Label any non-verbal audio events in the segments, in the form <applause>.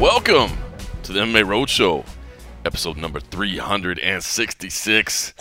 Welcome to the MMA Roadshow, episode number 366.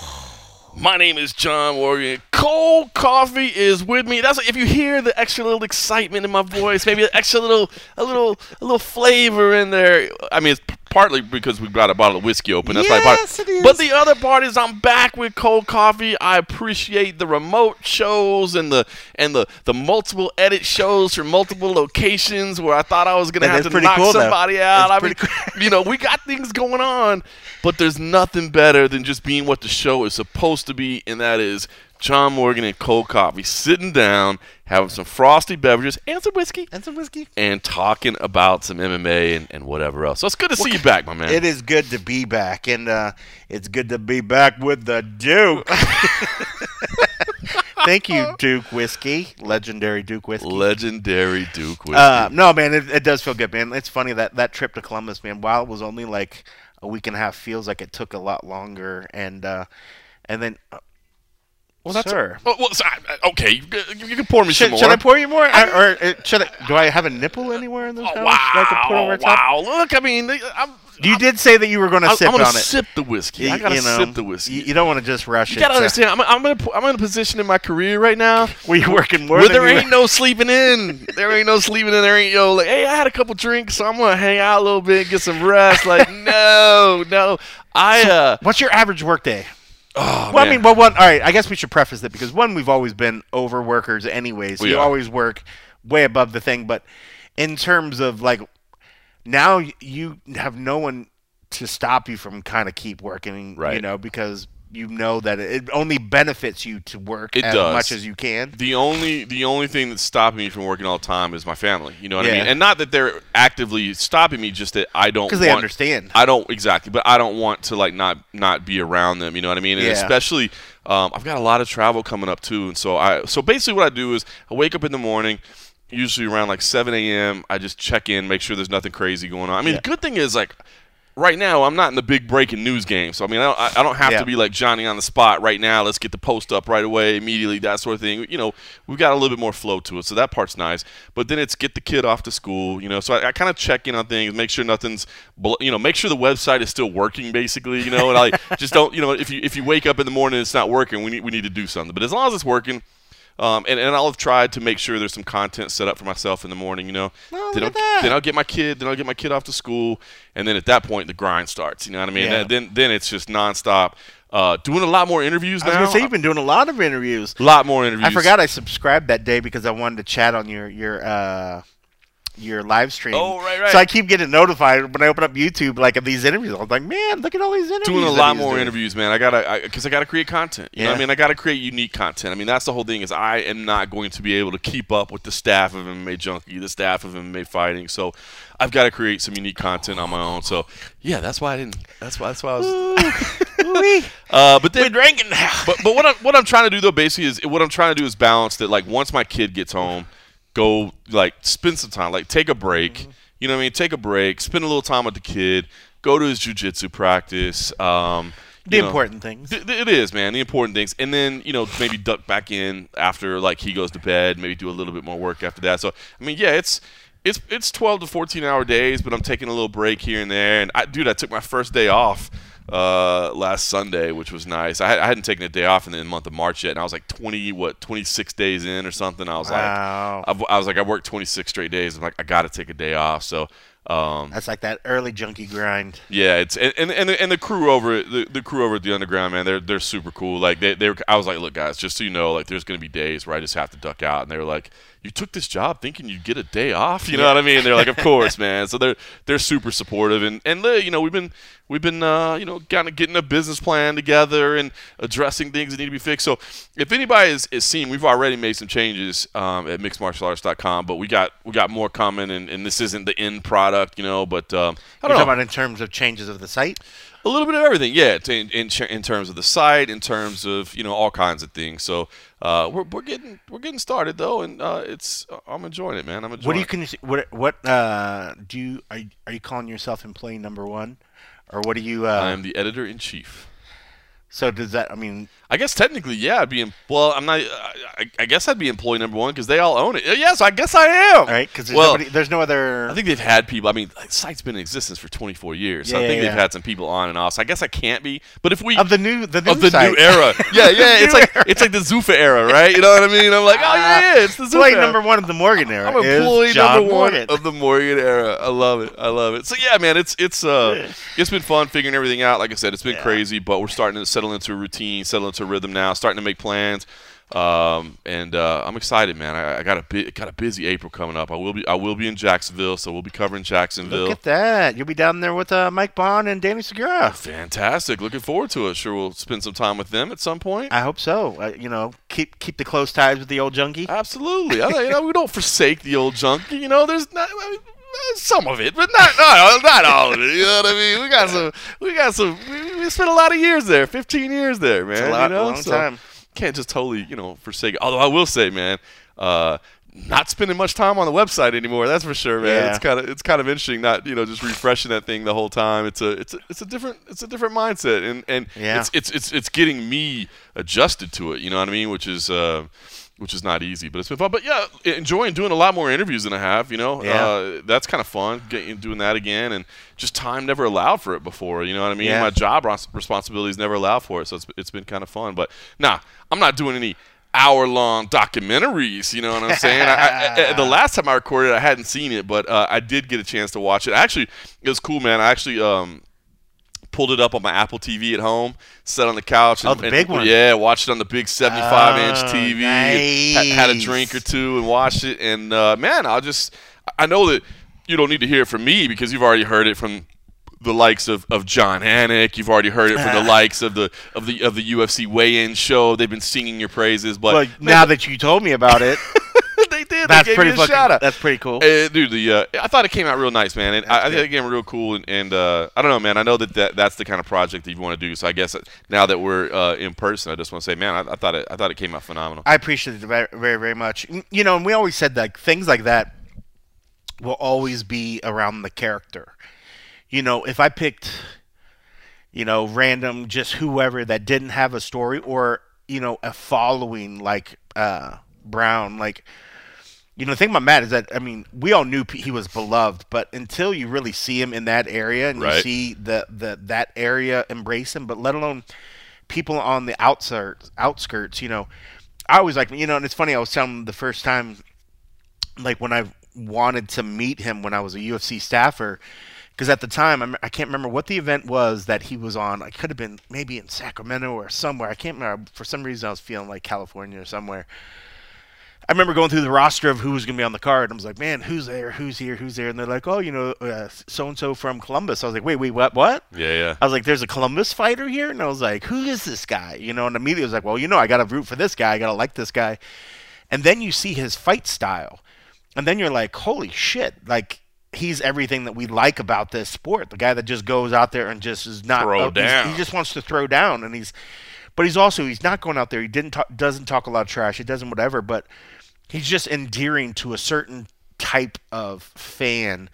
My name is John Morgan. Cold coffee is with me. That's if you hear the extra little excitement in my voice, maybe an extra little, a little, a little flavor in there. I mean, it's partly because we've got a bottle of whiskey open. That's Yes, probably part. is. But the other part is I'm back with cold coffee. I appreciate the remote shows and the and the the multiple edit shows from multiple locations where I thought I was gonna have to knock cool, though. somebody out. That's I mean, pretty you know, we got things going on, but there's nothing better than just being what the show is supposed to be, and that is John Morgan and cold coffee, sitting down, having some frosty beverages and some whiskey, And some whiskey. and talking about some MMA and, and whatever else. So it's good to see you back, my man. It is good to be back, and uh, it's good to be back with the Duke. <laughs> Thank you, Duke Whiskey, legendary Duke Whiskey. Legendary Duke whiskey. Uh, no, man, it, it does feel good, man. It's funny that that trip to Columbus, man. While it was only like a week and a half, feels like it took a lot longer. And uh, and then, uh, well, that's sir, well, well, so I- okay, you, you can pour me some should, more. should I pour you more, or, or uh, should I? Do I have a nipple anywhere in this Oh, house that I can put over wow, top? wow! Look, I mean, I'm, You did say that you were going to I'm, sip I'm gonna on it. sip the whiskey. You- I gotta you know, sip the whiskey. You, you don't want to just rush You it. gotta so- understand. I'm, I'm in a, I'm in a position in my career right now <laughs> where you working more where than there you ain't no sleeping in. There ain't no sleeping in. There ain't yo like, hey, I had a couple drinks, so I'm gonna hang out a little bit, get some rest. Like, <laughs> no, no. I uh, What's your average work day? Oh, Well, I mean, well, one. All right, I guess we should preface it because one, we've always been overworkers anyways. so We you are. always work way above the thing. But in terms of like, now you have no one to stop you from kind of keep working, You know, because you know that it only benefits you to work It as does. much as you can. the only the only thing that's stopping me from working all the time is my family. You know what I mean? And not that they're actively stopping me, just that I don't Because they understand. I don't exactly, but I don't want to like not not be around them. You know what I mean? And Yeah. especially, um, I've got a lot of travel coming up too, and so I so basically what I do is I wake up in the morning. Usually around like 7 a.m. I just check in, make sure there's nothing crazy going on. I mean, Yeah. the good thing is like right now I'm not in the big breaking news game, so I mean I don't, I don't have Yeah. to be like Johnny on the spot right now. Let's get the post up right away, immediately, that sort of thing. You know, we've got a little bit more flow to it, so that part's nice. But then it's get the kid off to school. You know, so I, I kind of check in on things, make sure nothing's, you know, make sure the website is still working, basically. You know, and I <laughs> just don't, you know, if you if you wake up in the morning and it's not working, we need we need to do something. But as long as it's working. Um, and, and I'll have tried to make sure there's some content set up for myself in the morning, you know. Oh, then, I'll, then I'll get my kid, then I'll get my kid off to school, and then at that point the grind starts. You know what I mean? Yeah. And then then it's just nonstop. Uh, doing a lot more interviews I was now. gonna say you've been doing a lot of interviews. a lot more interviews. I forgot I subscribed that day because I wanted to chat on your your uh your live stream. Oh, right, right. So I keep getting notified when I open up YouTube like of these interviews. I was like, man, look at all these interviews. doing a lot more doing. interviews, man. I gotta because I, gotta create content. You know what I mean? I gotta create unique content. I mean that's the whole thing is I am not going to be able to keep up with the staff of MMA Junkie, the staff of MMA Fighting. So I've got to create some unique content on my own. So yeah, that's why I didn't. That's why. That's why I was. <laughs> Uh, but then We're drinking now. but but what I'm what I'm trying to do though basically is what I'm trying to do is balance that like once my kid gets home, go like spend some time, like take a break. Mm-hmm. You know what I mean? Take a break, spend a little time with the kid, go to his jujitsu practice. Um, the know, important things. Th- It is, man. The important things, and then you know maybe duck back in after like he goes to bed. Maybe do a little bit more work after that. So I mean, yeah, it's it's it's twelve to fourteen hour days, but I'm taking a little break here and there. And I, dude, I took my first day off uh, last Sunday, which was nice. I, I hadn't taken a day off in the month of March yet, and I was like twenty what twenty six days in or something. I was Wow. like, I've, I was like, I worked twenty six straight days. I'm like, I got to take a day off. So. Um, That's like that early junkie grind. yeah, it's and and and the, and the crew over the, the crew over at the underground man, they're they're super cool. Like they they were, I was like, look guys, just so you know, like there's gonna be days where I just have to duck out, and they were like, you took this job thinking you'd get a day off, you know what I mean? They're like, of <laughs> course, man. So they're they're super supportive, and and uh, you know we've been we've been uh, you know kind of getting a business plan together and addressing things that need to be fixed. So if anybody is, is seeing, we've already made some changes um, at mixedmartialarts.com, but we got we got more coming, and, and this isn't the end product, you know, but um, I You're don't talking know. about in terms of changes of the site. A little bit of everything, yeah. In, in, in terms of the site, in terms of you know all kinds of things. So uh, we're, we're getting we're getting started though, and uh, it's I'm enjoying it, man. I'm enjoying. What do you it. con- what what uh do you are, you- are you calling yourself employee number one, or what do you? Uh, I am the editor in chief. So does that? I mean, I guess technically, yeah, I'd be. In, well, I'm not. I, I guess I'd be employee number one because they all own it. Uh, Yes, I guess I am. right? Because there's, Well, nobody- there's no other. I think they've had people. I mean, the site's been in existence for 24 years. So Yeah, I think yeah, they've had some people on and off. So I guess I can't be. But if we of the new the new of the site. new era, <laughs> yeah, yeah, it's like era. it's like the Zuffa era, right? You know what I mean? I'm like, oh yeah, it's the Zuffa. Employee number one of the Morgan era. I'm employee number one Morgan. of the Morgan era. I love it. I love it. So yeah, man, it's it's uh it's been fun figuring everything out. Like I said, it's been Yeah. crazy, but we're starting to settle into a routine, settle into a rhythm now, starting to make plans. Um, and uh, I'm excited, man. I, I got a got a busy April coming up. I will be I will be in Jacksonville, so we'll be covering Jacksonville. Look at that! You'll be down there with uh, Mike Bohn and Danny Segura. Fantastic. Looking forward to it. Sure, we'll spend some time with them at some point. I hope so. Uh, you know, keep keep the close ties with the old junkie. Absolutely. I, you know, we don't forsake the old junkie. You know, there's not I mean, some of it, but not, not not all of it. You know what I mean? We got some. We got some. We, we spent a lot of years there. 15 years there, man. It's a lot- you know? long So, time. Can't just totally, you know, forsake. it. Although I will say, man. Uh, not spending much time on the website anymore. That's for sure, man. Yeah. It's kind of it's kind of interesting. Not you know just refreshing that thing the whole time. It's a it's a, it's a different it's a different mindset, and and Yeah. it's it's it's it's getting me adjusted to it. You know what I mean? Which is uh, which is not easy, but it's been fun. But yeah, enjoying doing a lot more interviews than I have. You know, Yeah. uh, that's kind of fun getting doing that again, and just time never allowed for it before. You know what I mean? Yeah. My job responsibilities never allowed for it, so it's it's been kind of fun. But nah, I'm not doing any hour long documentaries. You know what I'm saying? I, I, I- the <laughs> last time I recorded, I hadn't seen it, but uh, I did get a chance to watch it. Actually, it was cool, man. I actually um, pulled it up on my Apple TV at home, sat on the couch. And, Oh, the and- big one. Yeah, watched it on the big 75 inch Oh, TV. and ha- had a drink or two and watched it. And uh, man, I'll just I know that you don't need to hear it from me because you've already heard it from the likes of, of Jon Anik. You've already heard it from the likes of the of the of the UFC weigh-in show. They've been singing your praises, but Well, now that you told me about it, <laughs> did. that's they gave pretty me a fucking. shout out. That's pretty cool. Uh, dude, the uh, I thought it came out real nice, man, and I, I think it came out real cool. And, and uh, I don't know, man. I know that, that that's the kind of project that you want to do. So I guess now that we're uh, in person, I just want to say, man, I, I thought it I thought it came out phenomenal. I appreciate it very, very, very much. You know, and we always said that things like that will always be around the character. You know, if I picked, you know, random, just whoever that didn't have a story or, you know, a following like uh, Brown, like, you know, the thing about Matt is that, I mean, we all knew he was beloved, but until you really see him in that area and you see the, the that area embrace him, but let alone people on the outskirts, outskirts, you know, I always like, you know, and it's funny. I was telling him the first time, like when I wanted to meet him when I was a UFC staffer, because at the time I'm, I can't remember what the event was that he was on. I could have been maybe in Sacramento or somewhere. I can't remember. For some reason, I was feeling like California or somewhere. I remember going through the roster of who was going to be on the card. And I was like, man, who's there? Who's here? Who's there? And they're like, oh, you know, so and so from Columbus. I was like, wait, wait, what? What? yeah, yeah. I was like, there's a Columbus fighter here? And I was like, who is this guy? You know, and immediately I was like, well, you know, I got to root for this guy. I got to like this guy. And then you see his fight style. And then you're like, holy shit. Like, he's everything that we like about this sport. The guy that just goes out there and just is not throw uh, down. He just wants to throw down. And he's. But he's also he's not going out there. He didn't talk, doesn't talk a lot of trash. He doesn't whatever. But he's just endearing to a certain type of fan.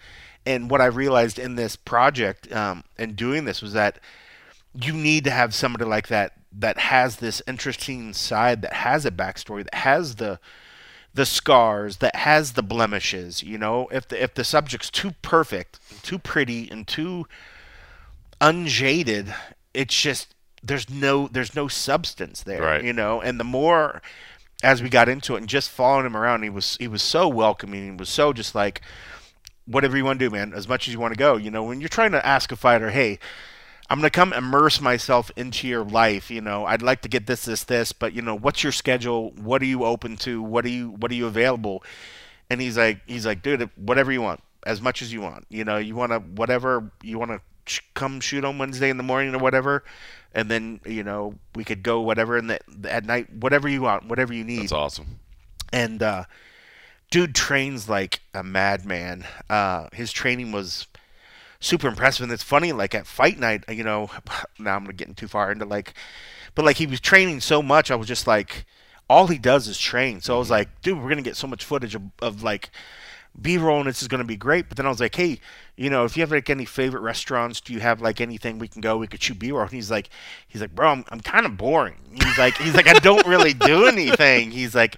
And what I realized in this project um, and doing this was that you need to have somebody like that that has this interesting side, that has a backstory, that has the the scars, that has the blemishes. You know, if the if the subject's too perfect, too pretty, and too unjaded, it's just there's no there's no substance there. Right. You know, and the more as we got into it and just following him around, he was he was so welcoming. He was so just like whatever you want to do, man, as much as you want to go. You know, when you're trying to ask a fighter, hey, I'm gonna come immerse myself into your life. You know, I'd like to get this, this, this, but you know, what's your schedule? What are you open to? What are you, what are you available? And he's like, he's like, dude, whatever you want, as much as you want. You know, you want to whatever you want to come shoot on Wednesday in the morning or whatever, and then you know we could go whatever in the at night, whatever you want, whatever you need That's awesome. and uh, dude trains like a madman. Uh, his training was super impressive, and it's funny. Like at fight night, you know, <laughs> now I'm getting too far into like, but like he was training so much, I was just like, all he does is train. So I was like, dude, we're gonna get so much footage of, of like B-roll and this is going to be great. But then I was like, hey, you know, if you have like any favorite restaurants, do you have like anything we can go? We could shoot B-roll. And he's like, he's like, bro, I'm, I'm kind of boring. He's like, he's like, I don't really do anything. He's like,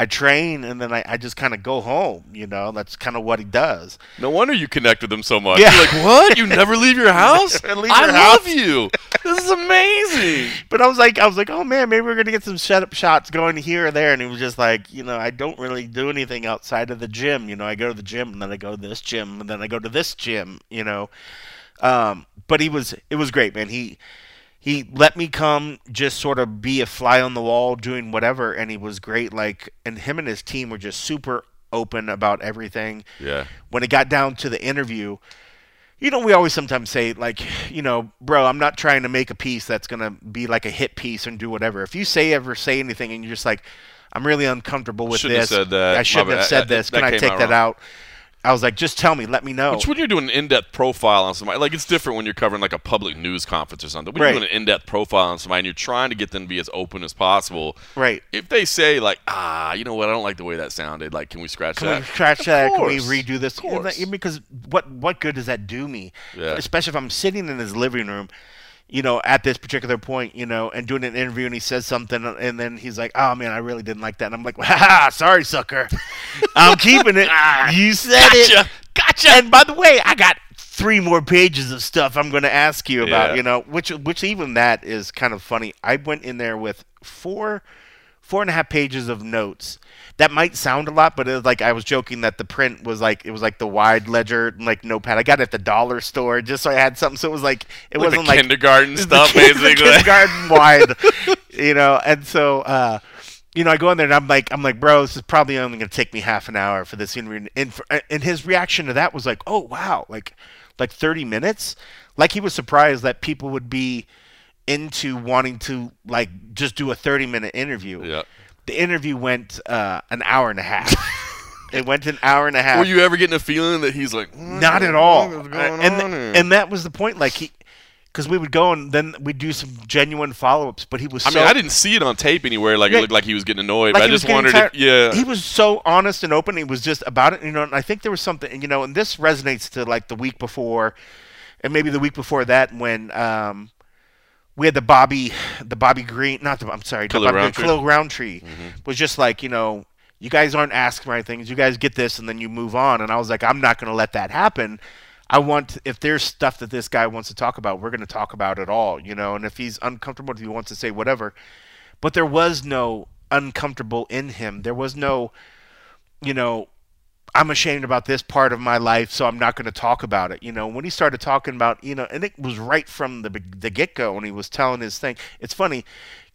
I train and then I, I just kind of go home. You know, that's kind of what he does. No wonder you connect with him so much. Yeah. You're like, what? You never leave your <laughs> house? Leave I your love you. This is amazing. <laughs> But I was like, I was like, oh man, maybe we're gonna get some shut up shots going here or there. And he was just like, you know, I don't really do anything outside of the gym. You know, I go to the gym and then I go to this gym and then I go to this gym. You know, um, but he was, it was great, man. He he let me come just sort of be a fly on the wall doing whatever, and he was great. Like, and him and his team were just super open about everything Yeah. when it got down to the interview, you know, we always sometimes say, like, you know, bro, I'm not trying to make a piece that's going to be like a hit piece and do whatever. If you say ever say anything and you're just like, I'm really uncomfortable with Shouldn't have this. said that. I shouldn't have said That- this. that Can I take that wrong. out? I was like, just tell me. Let me know. Which when you're doing an in-depth profile on somebody, like it's different when you're covering like a public news conference or something. When Right. you're doing an in-depth profile on somebody and you're trying to get them to be as open as possible, right. if they say like, ah, you know what, I don't like the way that sounded. Like, can we scratch Can that? we scratch that? Can we redo this? Of course. Because what what good does that do me? Yeah. Especially if I'm sitting in his living room, you know, at this particular point, you know, and doing an interview, and he says something, and then he's like, "Oh man, I really didn't like that," and I'm like, <laughs> "Ha, sorry, sucker, I'm <laughs> keeping it. Ah, you said it, Gotcha. Gotcha. And by the way, I got three more pages of stuff I'm going to ask you about. Yeah. You know, which which even that is kind of funny. I went in there with four four and a half pages of notes. That might sound a lot, but it was like I was joking that the print was like it was like the wide ledger like notepad. I got it at the dollar store just so I had something. So it was like it like wasn't like kindergarten stuff, <laughs> kid- basically. kindergarten wide, <laughs> you know. And so, uh, you know, I go in there and I'm like, I'm like, bro, this is probably only going to take me half an hour for this interview. And, for, and his reaction to that was like, oh wow, like like 30 minutes. Like he was surprised that people would be into wanting to like just do a 30 minute interview. yeah. The interview went uh, an hour and a half. <laughs> it went an hour and a half. Were you ever getting a feeling that he's like, "Hmm, Not at all. And here?" and that was the point. Like he, because we would go and then we'd do some genuine follow ups. But he was I so. mean, I didn't see it on tape anywhere. Like Yeah. it looked like he was getting annoyed. like but I just wondered, tired- if, yeah, He was so honest and open. He was just about it, you know. And I think there was something, you know, and this resonates to like the week before, and maybe the week before that when um, we had the Bobby, the Bobby Green, not the, I'm sorry, the Khalil Bobby, Rountree. Khalil Rountree Mm-hmm. was just like, you know, you guys aren't asking right things. You guys get this, and then you move on. And I was like, I'm not going to let that happen. I want if there's stuff that this guy wants to talk about, we're going to talk about it all, you know. And if he's uncomfortable, if he wants to say whatever, but there was no uncomfortable in him. There was no, you know, I'm ashamed about this part of my life, so I'm not going to talk about it. You know, when he started talking about, you know, and it was right from the the get go when he was telling his thing. It's funny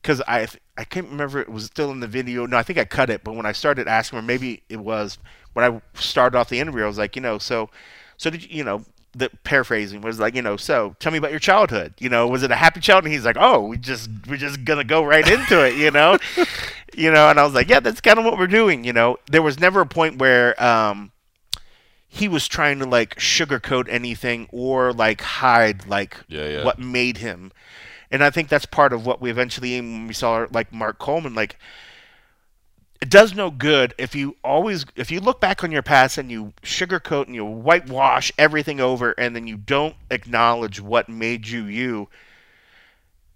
because I I can't remember it was still in the video. No, I think I cut it. But when I started asking, or maybe it was when I started off the interview, I was like, you know, so so did you, you know. The paraphrasing was like, you know, so tell me about your childhood. You know, was it a happy childhood? And he's like, oh, we just we're just gonna go right into it. You know, <laughs> you know. And I was like, yeah, that's kind of what we're doing. You know, there was never a point where um, he was trying to like sugarcoat anything or like hide like Yeah, yeah. what made him. And I think that's part of what we eventually when we saw like Mark Coleman like it does no good if you always if you look back on your past and you sugarcoat and you whitewash everything over and then you don't acknowledge what made you you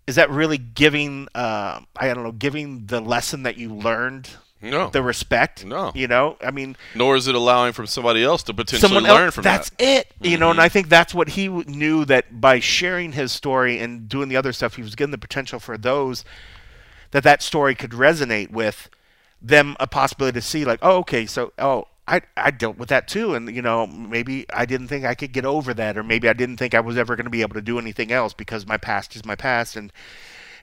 is that really giving uh, I don't know giving the lesson that you learned no, the respect No. you know I mean nor is it allowing from somebody else to potentially someone learn else. from that's that. Mm-hmm. it, you know. And I think that's what he knew that by sharing his story and doing the other stuff, he was given the potential for those that that story could resonate with them a possibility to see like, oh, okay, so oh. I, I dealt with that too, and you know maybe I didn't think I could get over that, or maybe I didn't think I was ever going to be able to do anything else because my past is my past, and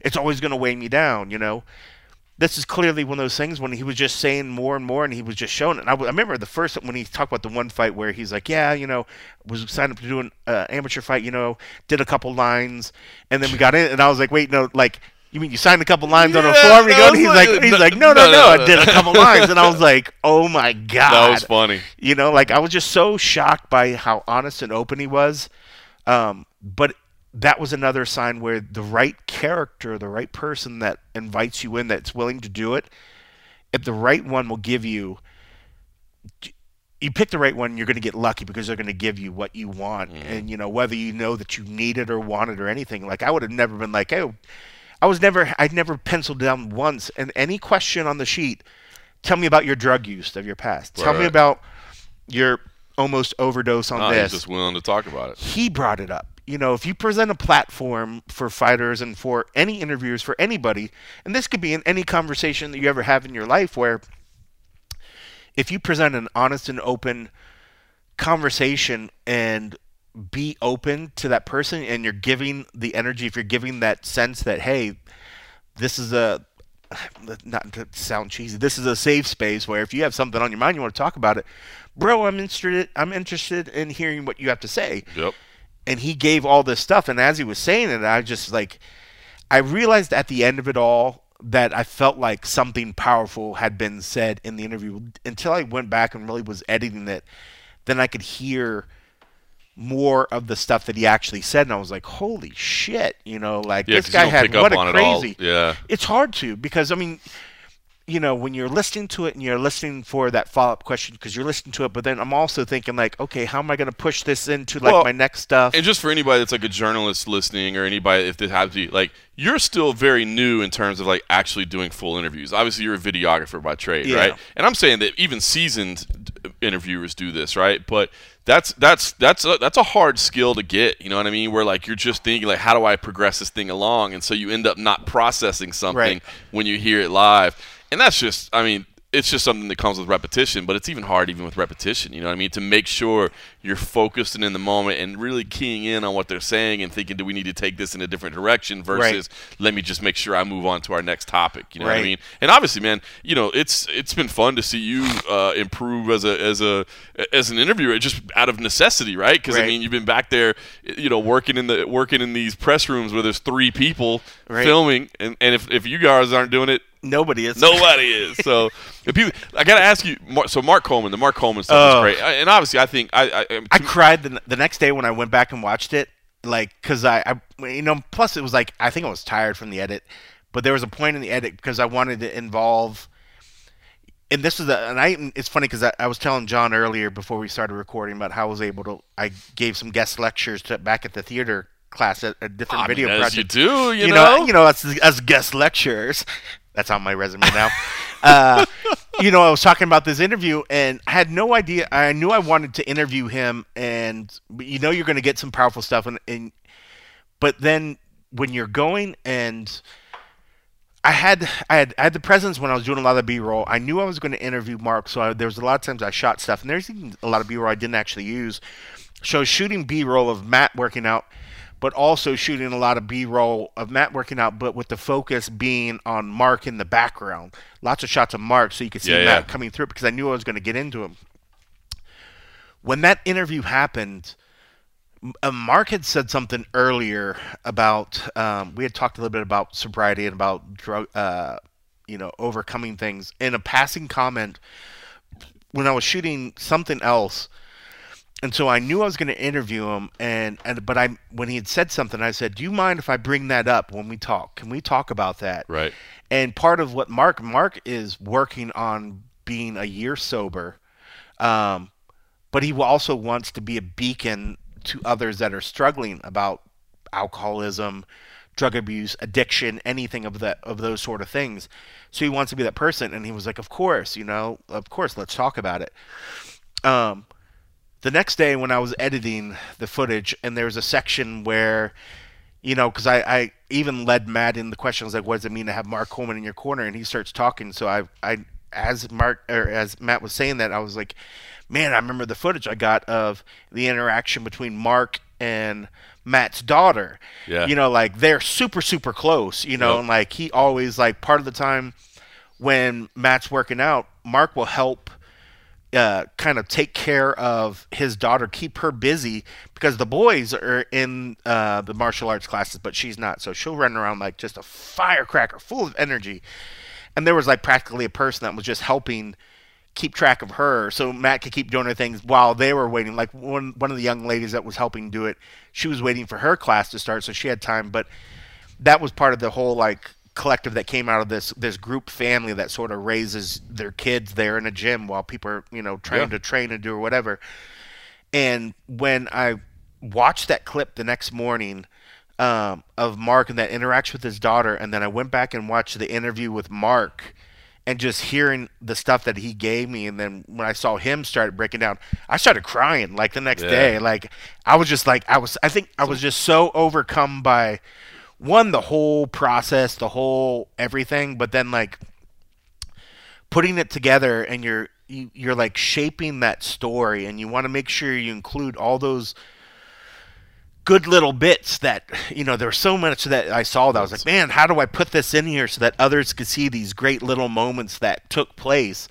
it's always going to weigh me down, you know this is clearly one of those things when he was just saying more and more and he was just showing it. And I, I remember the first when he talked about the one fight where he's like, yeah, you know, was signed up to do an uh, amateur fight, you know, did a couple lines, and then we <laughs> got in, and I was like, wait, no, like. You mean you signed a couple lines on a form? You no, go, and he's like, he's no, like, no, no, no, no, I did a couple <laughs> lines, and I was like, oh my god, That was funny. you know, like I was just so shocked by how honest and open he was. Um, but that was another sign where the right character, the right person that invites you in, that's willing to do it, if the right one will give you you pick the right one, you're going to get lucky because they're going to give you what you want, and you know whether you know that you need it or want it or anything. Like I would have never been like, oh, I was never, I'd never penciled down once, and any question on the sheet, tell me about your drug use of your past. Tell me about your almost overdose on No, he's this. just willing to talk about it. he brought it up. You know, if you present a platform for fighters and for any interviewers, for anybody, and this could be in any conversation that you ever have in your life where if you present an honest and open conversation and be open to that person and you're giving the energy, if you're giving that sense that, hey, this is a not to sound cheesy. This is a safe space where if you have something on your mind, you want to talk about it, bro. I'm interested. I'm interested in hearing what you have to say Yep. and he gave all this stuff and as he was saying it i just like i realized at the end of it all that i felt like something powerful had been said in the interview until i went back and really was editing it then i could hear more of the stuff that he actually said and i was like holy shit you know like Yeah, this you guy had up what a on it crazy Yeah. it's hard to because i mean you know when you're listening to it and you're listening for that follow-up question because you're listening to it but then i'm also thinking like okay how am i going to push this into like Well, my next stuff And just for anybody that's like a journalist listening, or anybody if this happens to be like, you're still very new in terms of like actually doing full interviews. Obviously, you're a videographer by trade, Yeah. right? And I'm saying that even seasoned interviewers do this, right? But that's that's that's a, that's a hard skill to get. You know what I mean? Where like you're just thinking like, how do I progress this thing along? And so you end up not processing something Right. when you hear it live. And that's just, I mean, it's just something that comes with repetition, but it's even hard even with repetition, you know what I mean? To make sure you're focused and in the moment and really keying in on what they're saying and thinking, do we need to take this in a different direction versus let me just make sure I move on to our next topic, you know what I mean? And obviously, man, you know, it's it's been fun to see you uh, improve as a as a as an interviewer just out of necessity, right? Because I mean, you've been back there, you know, working in the working in these press rooms where there's three people Right. filming, and, and if, if you guys aren't doing it, nobody is Nobody is. So <laughs> if people, I gotta ask you. So Mark Coleman, the Mark Coleman stuff is Oh. great, and obviously I think I, I, I cried the, the next day when I went back and watched it, like because I, I, you know, plus it was like I think I was tired from the edit, but there was a point in the edit because I wanted to involve, and this is a, and I, it's funny because I, I was telling John earlier before we started recording about how I was able to, I gave some guest lectures to back at the theater class at a different I mean, video as project. you do, you, you know, know, you know, as, as guest lecturers. That's on my resume now. uh, you know, I was talking about this interview, and I had no idea. I knew I wanted to interview him, and you know, you're going to get some powerful stuff, and, and but then when you're going and I had I had I had the presence when I was doing a lot of B-roll. I knew I was going to interview Mark, so I, there was a lot of times I shot stuff, and there's even a lot of B-roll I didn't actually use. So shooting B-roll of Matt working out, but also shooting a lot of B-roll of Matt working out, but with the focus being on Mark in the background. Lots of shots of Mark, so you could see Yeah, Matt yeah. coming through because I knew I was going to get into him. When that interview happened, uh, Mark had said something earlier about um, we had talked a little bit about sobriety and about drug, uh, you know, overcoming things. In a passing comment, when I was shooting something else, and so I knew I was going to interview him, and, and but I when he had said something, I said, "Do you mind if I bring that up when we talk? Can we talk about that?" right? And part of what Mark Mark is working on being a year sober, um, but he also wants to be a beacon to others that are struggling about alcoholism, drug abuse, addiction, anything of that of those sort of things. So he wants to be that person, and he was like, "Of course, you know, of course, let's talk about it." Um, the next day when I was editing the footage, and there was a section where, you know, because I, I even led Matt in the questions like, what does it mean to have Mark Coleman in your corner? And he starts talking. So I, I, as Mark or as Matt was saying that, I was like, man, I remember the footage I got of the interaction between Mark and Matt's daughter. Yeah. You know, like they're super, super close. You know, Yep. and like he always like part of the time when Matt's working out, Mark will help uh, kind of take care of his daughter, keep her busy because the boys are in uh, the martial arts classes, but she's not. So she'll run around like just a firecracker, full of energy. And there was like practically a person that was just helping keep track of her, so Matt could keep doing her things while they were waiting. Like one one of the young ladies that was helping do it, she was waiting for her class to start, so she had time. But that was part of the whole like collective that came out of this this group family that sort of raises their kids there in a gym while people are you know trying Yeah. to train and do or whatever. And when I watched that clip the next morning um, of Mark and that interaction with his daughter, and then I went back and watched the interview with Mark, and just hearing the stuff that he gave me, and then when I saw him start breaking down, I started crying like the next Yeah. day. Like I was just like I was. I think I was just so overcome by one the whole process, the whole everything, but then like putting it together and you're you, you're like shaping that story and you want to make sure you include all those good little bits that you know there was so much that I saw that I was like man how do I put this in here so that others could see these great little moments that took place?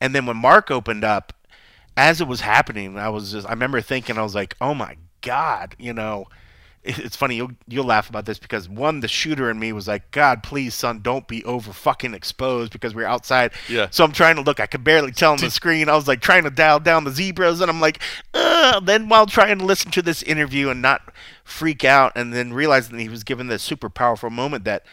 And then when Mark opened up as it was happening I was just I remember thinking I was like oh my god you know it's funny you'll you'll laugh about this because one the shooter in me was like god please son don't be over fucking exposed because we're outside Yeah. so i'm trying to look i could barely tell on the screen i was like trying to dial down the zebras and i'm like Ugh. then while trying to listen to this interview and not freak out and then realizing that he was given this super powerful moment that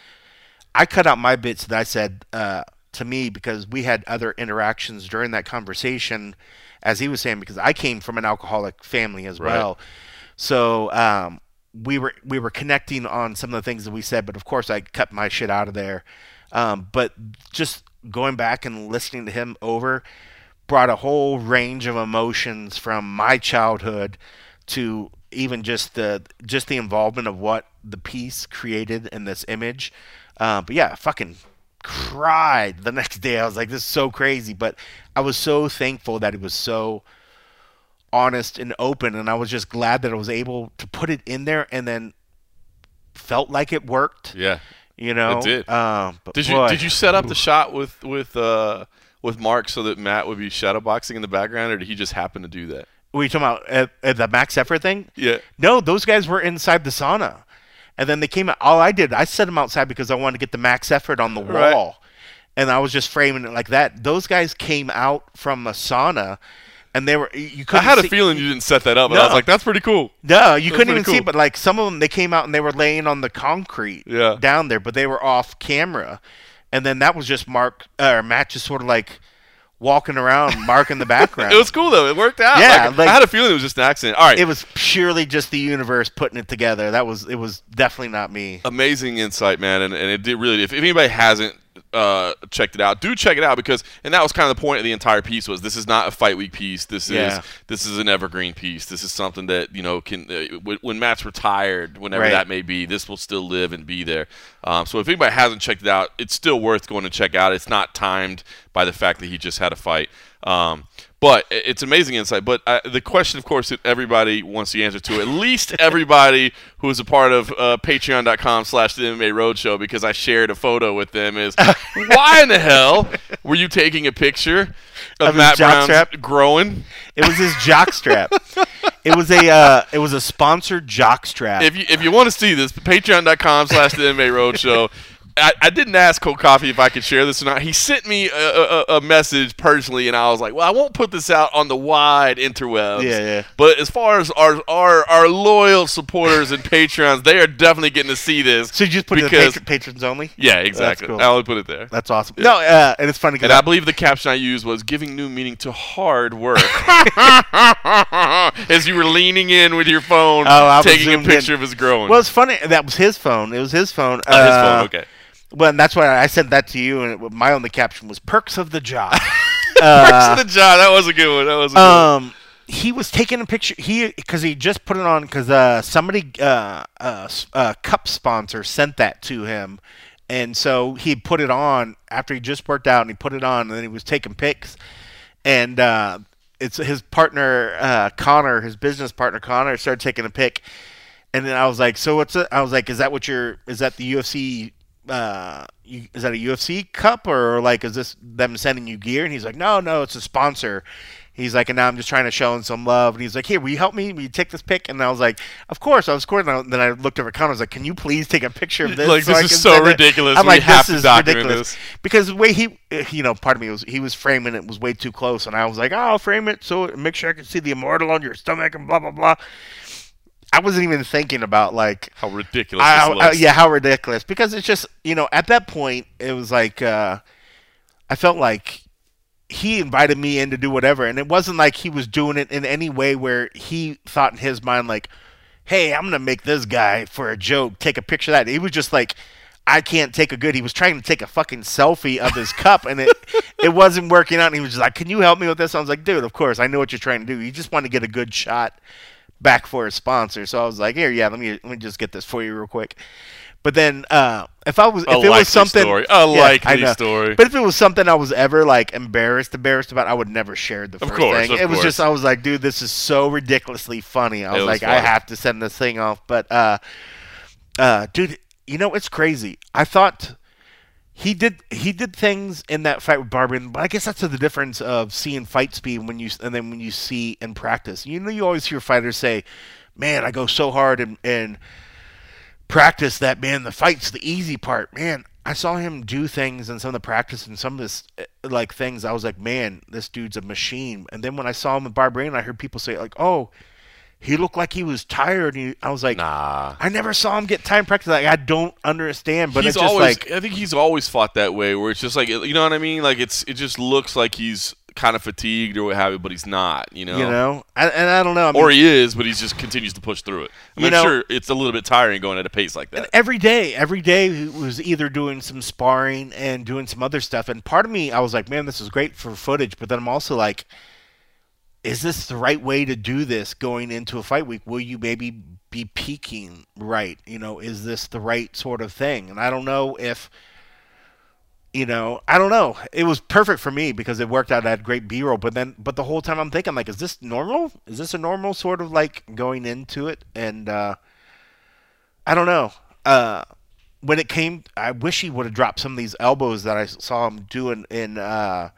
I cut out my bits that I said uh, to me because we had other interactions during that conversation, as he was saying, because I came from an alcoholic family as Right. well. So um, we were we were connecting on some of the things that we said, but of course I cut my shit out of there. Um, but just going back and listening to him over brought a whole range of emotions from my childhood to even just the just the involvement of what the piece created in this image. Uh, but yeah, fucking cried the <laughs> next day. I was like, this is so crazy. But I was so thankful that it was so honest and open, and I was just glad that I was able to put it in there, and then felt like it worked. Yeah. You know, It did. Um, but Did you boy, did you set up the shot with with uh with Mark so that Matt would be shadowboxing in the background, or did he just happen to do that? Were you talking about uh, uh, the Max Effort thing? Yeah. No, those guys were inside the sauna, and then they came out. All I did, I set them outside because I wanted to get the Max Effort on the Right. wall, and I was just framing it like that. Those guys came out from a sauna, and they were. You I couldn't. had a feeling you didn't set that up, and I was like, "That's pretty cool." No, you That's couldn't even see, but like some of them, they came out and they were laying on the concrete Yeah. down there, but they were off camera, and then that was just Mark uh, or Matt just sort of like walking around, Mark in the <laughs> background. It was cool though; it worked out. Yeah, Like, like- I had a feeling it was just an accident. All right, It was purely just the universe putting it together. That was it was definitely not me. amazing insight, man, and, and it did really. If, if anybody hasn't uh, checked it out, do check it out because, and that was kind of the point of the entire piece was this is not a fight week piece. This Yeah. is this is an evergreen piece. This is something that you know can uh, when, when Matt's retired, whenever Right. that may be, this will still live and be there. Um, so if anybody hasn't checked it out, it's still worth going to check out. It's not timed by the fact that he just had a fight. Um, but it's amazing insight. But uh, the question, of course, that everybody wants the answer to, at least everybody who is a part of uh, patreon.com slash the MMA Roadshow, because I shared a photo with them, is <laughs> why in the hell were you taking a picture of, Of Matt Brown's jockstrap? growing? It was his jock strap. It was a uh, it was a sponsored jock strap. If you, if you want to see this, patreon.com slash the MMA Roadshow. I, I didn't ask Cold Coffee if I could share this or not. He sent me a, a, a message personally, and I was like, "Well, I won't put this out on the wide interwebs." Yeah, yeah. But as far as our our, our loyal supporters and <laughs> patrons, they are definitely getting to see this. so you just put it because patron, patrons only. yeah, exactly. cool. I only put it there. That's awesome. No, uh, and it's funny And because I believe the caption I used was giving new meaning to hard work. <laughs> <laughs> As you were leaning in with your phone, Oh, I taking a picture in. of his growing. well, it's funny. That was his phone. It was his phone. Oh, his Uh, phone, okay. Well, and that's why I sent that to you, and it, my only caption was "Perks of the Job." <laughs> Uh, of the job. That was a good one. That was a good one. um, he was taking a picture. He because he just put it on because uh, somebody uh, uh, uh, cup sponsor sent that to him, and so he put it on after he just worked out, and he put it on, and then he was taking pics, and uh, it's his partner uh, Connor, his business partner Connor, started taking a pic, and then I was like, so what's it? I was like, is that what you're? Is that the UFC? Uh, you, is that a UFC cup or like is this them sending you gear? And he's like, no, no, it's a sponsor. He's like, and now I'm just trying to show him some love. And he's like, here, will you help me? Will you take this pic? And I was like, of course. I was recording. And then I looked over at Connor. I was like, can you please take a picture of <laughs> this? Like, so this is so send it?" ridiculous. I'm We like, have this to is ridiculous. this. Because the way he, you know, part of me, was he was framing it was way too close, and I was like, oh, I'll frame it so make sure I can see the immortal on your stomach and blah blah blah. I wasn't even thinking about like How ridiculous I, this I- yeah, how ridiculous. Because it's just you know at that point it was like uh, I felt like he invited me in to do whatever, and it wasn't like he was doing it in any way where he thought in his mind like, "Hey, I'm gonna make this guy for a joke, take a picture of that." He was just like. I can't take a good. He was trying to take a fucking selfie of his <laughs> cup, and it it wasn't working out. And he was just like, "Can you help me with this?" I was like, "Dude, of course. I know what you're trying to do. You just want to get a good shot back for a sponsor." So I was like, "Here, yeah, let me let me just get this for you real quick." But then, uh, if I was, A if it was something, story. A Yeah, likely story. But if it was something I was ever like embarrassed, embarrassed about, I would never share the first course, thing. of it was just, I was like, dude, this is so ridiculously funny. I was, was like, I have to send this thing off. But, uh, uh, dude, you know, it's crazy. I thought he did he did things in that fight with Barberena, but I guess that's the difference of seeing fight speed when you and then when you see in practice. You know, you always hear fighters say, "Man, I go so hard and and practice that man. The fight's the easy part, man." I saw him do things in some of the practice and some of his uh, like things. I was like, "Man, this dude's a machine." And then when I saw him with Barberena, I heard people say like, "Oh." He looked like he was tired. He, I was like, Nah. I never saw him get time practice. Like I don't understand, but he's it's just always. like I think he's always fought that way, where it's just like you know what I mean. Like it's it just looks like he's kind of fatigued or what have you, but he's not. You know. you know, I, and I don't know. I mean, Or he is, but he just continues to push through it. I You mean, know- I'm sure it's a little bit tiring going at a pace like that. every day, every day he was either doing some sparring and doing some other stuff. And part of me, I was like, man, this is great for footage. But then I'm also like, is this the right way to do this going into a fight week? Will you maybe be peaking right? You know, is this the right sort of thing? And I don't know if. You know, I don't know. It was perfect for me because it worked out. I had great B roll, but then, but the whole time I'm thinking, like, is this normal? Is this a normal sort of like going into it? And uh, I don't know. Uh, when it came, I wish he would have dropped some of these elbows that I saw him doing in uh,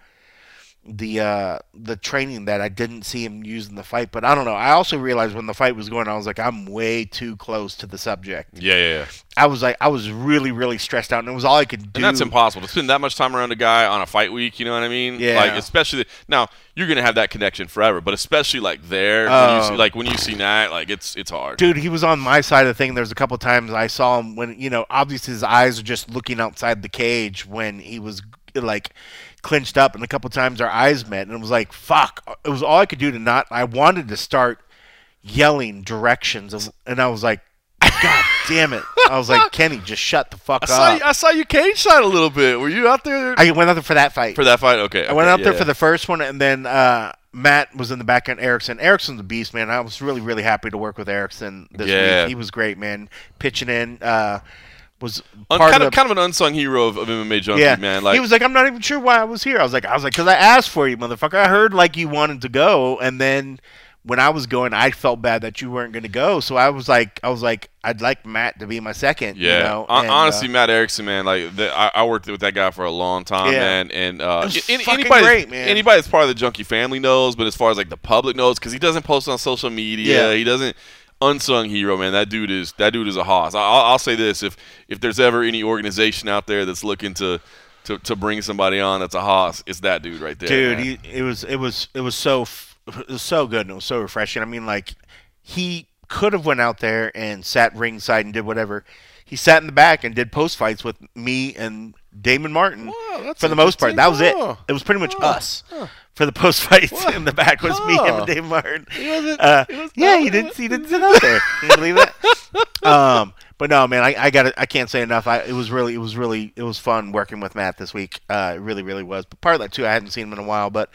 the uh, the training that I didn't see him use in the fight. But I don't know. I also realized when the fight was going, I was like, I'm way too close to the subject. Yeah, yeah, yeah. I was like, I was really, really stressed out, and it was all I could do. And that's impossible to spend that much time around a guy on a fight week. You know what I mean? Yeah. Like especially now, you're gonna have that connection forever, but especially like there, when you Oh. see, like when you see that, like it's it's hard. Dude, he was on my side of the thing. There's a couple times I saw him when you know, obviously his eyes are just looking outside the cage when he was like clinched up, and a couple times our eyes met, and it was like, fuck. It was all I could do to not. I wanted to start yelling directions, of, and I was like, God damn it! I was like, <laughs> Kenny, just shut the fuck I saw up. you, I saw you cage shot a little bit. Were you out there I went out there for that fight. for that fight? Okay, I went okay, out there yeah, for the first one, and then uh, Matt was in the back end. Erickson, Erickson's a beast, man. I was really, really happy to work with Erickson this Yeah. week. He was great, man. Pitching in uh, was part kind of of kind of an unsung hero of, of MMA junkie, yeah. man. Like he was like, I'm not even sure why I was here. I was like, I was like, because I asked for you, motherfucker. I heard like you wanted to go, and then when I was going, I felt bad that you weren't going to go. So I was like, I was like, I'd like Matt to be my second. Yeah, you know? And, honestly, uh, Matt Erickson, man, like the, I, I worked with that guy for a long time, Yeah. man, and uh, any- anybody, great, man. anybody that's part of the junkie family knows, but as far as like the public knows, because he doesn't post on social media, Yeah. he doesn't unsung hero, man. That dude is that dude is a hoss. I- I'll, I'll say this: if if there's ever any organization out there that's looking to to, to bring somebody on that's a hoss, it's that dude right there, dude he, it was it was it was so it was so good and it was so refreshing. I mean like he could have went out there and sat ringside and did whatever. He sat in the back and did post fights with me and damon martin Wow, for the most part. That was it. it was pretty much Huh. us for the post fights in the back was me and Dave martin. He wasn't- uh, he was yeah he didn't he didn't sit out there Can you believe that? <laughs> Um but no man i, I got i can't say enough. I, it was really it was really it was fun working with matt this week. Uh it really really was. But part of that too i hadn't seen him in a while but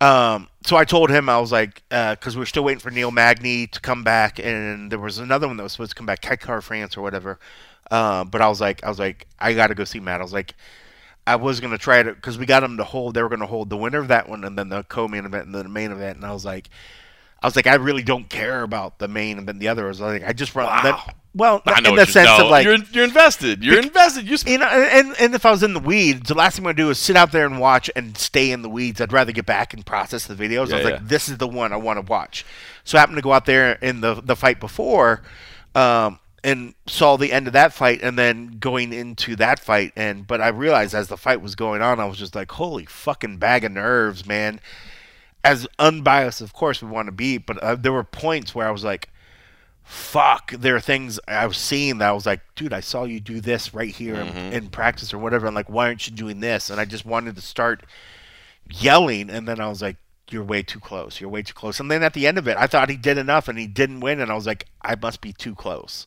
um so i told him i was like uh because we are still waiting for neil magny to come back and there was another one that was supposed to come back Kai Kara-France or whatever. Uh, but i was like i was like i gotta go see matt. I was like I was gonna try to because we got them to hold. They were gonna hold the winner of that one and then the co-main event and then the main event. And I was like, I was like, I really don't care about the main event. And then the other I was like, I just run. Wow. That, well, I know in the sense no, of like, you're you're invested. You're invested. You sp- you know, and and if I was in the weeds, the last thing I'm gonna do is sit out there and watch and stay in the weeds. I'd rather get back and process the videos. I was yeah. like, this is the one I want to watch. So I happened to go out there in the the fight before, um, and saw the end of that fight, and then going into that fight, and but I realized as the fight was going on, I was just like, holy fucking bag of nerves, man. As unbiased, of course, we want to be, but uh, there were points where I was like, fuck, there are things I was seeing that I was like, dude, I saw you do this right here in, in practice or whatever. I'm like, why aren't you doing this? And I just wanted to start yelling, and then I was like, you're way too close. You're way too close. And then at the end of it, I thought he did enough, and he didn't win, and I was like, I must be too close.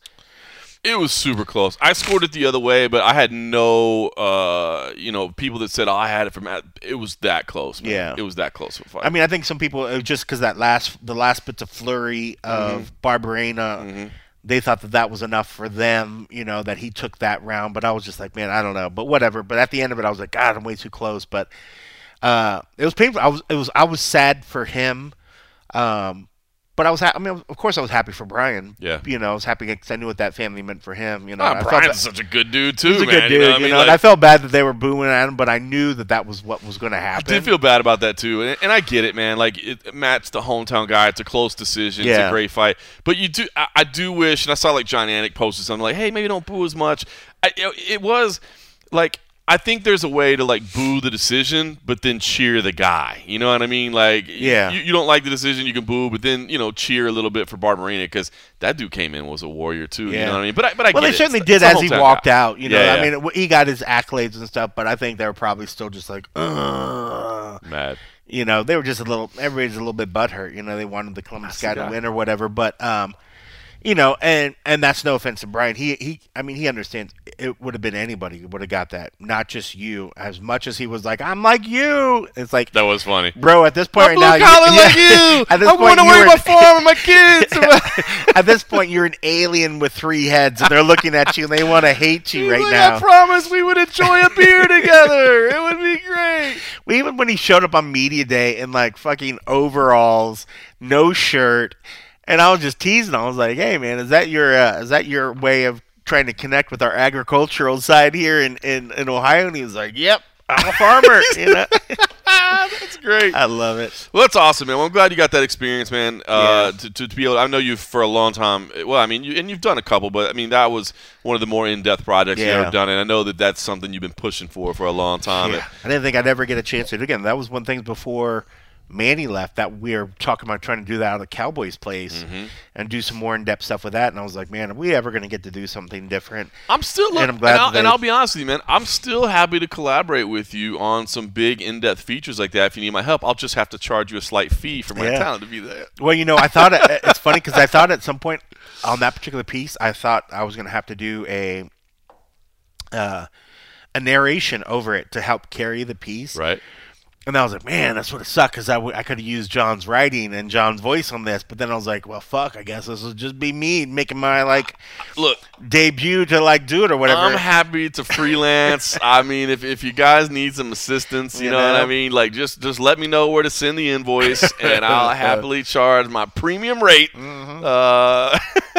It was super close. I scored it the other way, but I had no, uh, you know, people that said oh, I had it from. It was that close. Man. Yeah. it was that close of a fight. I mean, I think some people just because that last the last bits of flurry of Barberena, they thought that that was enough for them. You know that he took that round, but I was just like, man, I don't know, but whatever. But at the end of it, I was like, God, I'm way too close. But uh, it was painful. I was it was I was sad for him. Um, but I was, ha- I mean, of course, I was happy for Brian. Yeah. you know, I was happy because I knew what that family meant for him. You know, ah, I felt Brian's that- such a good dude too, he's a man. good dude, you know, I mean? and Like, I felt bad that they were booing at him, but I knew that that was what was going to happen. I did feel bad about that too, and, and I get it, man. Like it, Matt's the hometown guy; it's a close decision, it's a great fight. But you do, I, I do wish, and I saw like Jon Anik posted something like, "Hey, maybe don't boo as much." I, it, it was like I think there's a way to like boo the decision, but then cheer the guy. You know what I mean? Like, Yeah. you, you don't like the decision, you can boo, but then you know cheer a little bit for Barberena because that dude came in was a warrior too. You know what I mean? But I, but I well, get they it. certainly It's- did it's as he walked guy. out. You know, Yeah, I mean, he got his accolades and stuff, but I think they were probably still just like, Ugh. mad. you know, they were just a little. Everybody's a little bit butthurt. You know, they wanted the Columbus That's guy the to win or whatever, but um, you know, and and that's no offense to Brian. He he, I mean, he understands. It would have been anybody who would have got that, not just you. As much as he was like, I'm like you. It's like. That was funny. Bro, at this point I'm right blue now, collar you- like yeah. you. <laughs> At this I'm point, going to you're worry an- my <laughs> farm and my kids. <laughs> At this point, you're an alien with three heads, and they're looking at you, and they want to hate you He's right like, now. I promise we would enjoy a beer together. It would be great. Well, even when he showed up on media day in like fucking overalls, no shirt, and I was just teasing. I was like, "Hey, man, is that your uh, is that your way of trying to connect with our agricultural side here in in, in Ohio?" And he was like, "Yep, I'm a farmer." <laughs> you know, <laughs> That's great. I love it. Well, that's awesome, man. Well, I'm glad you got that experience, man. Uh, Yeah. to, to, to be able, I know you for a long time. Well, I mean, you, and you've done a couple, but I mean, that was one of the more in-depth projects you've ever done, and I know that that's something you've been pushing for for a long time. Yeah. I didn't think I'd ever get a chance to do it again. That was one thing before Manny left that we are talking about trying to do that out of the Cowboys place Mm-hmm. and do some more in depth stuff with that. And I was like, man, are we ever going to get to do something different? I'm still look, And I'm glad and, I'll, and I'll be honest with you, man. I'm still happy to collaborate with you on some big in-depth features like that. If you need my help, I'll just have to charge you a slight fee for my Yeah. talent to be there. Well, you know, I thought <laughs> it, it's funny because I thought at some point on that particular piece, I thought I was going to have to do a uh, a narration over it to help carry the piece. Right? And I was like, man, that's what it sucked because I, w- I could have used John's writing and John's voice on this. But then I was like, well, fuck, I guess this will just be me making my like Look, debut to like do it or whatever. I'm happy to <laughs> freelance. I mean, if, if you guys need some assistance, you, You know, what I mean, like just just let me know where to send the invoice, <laughs> and I'll happily charge my premium rate. Uh, <laughs>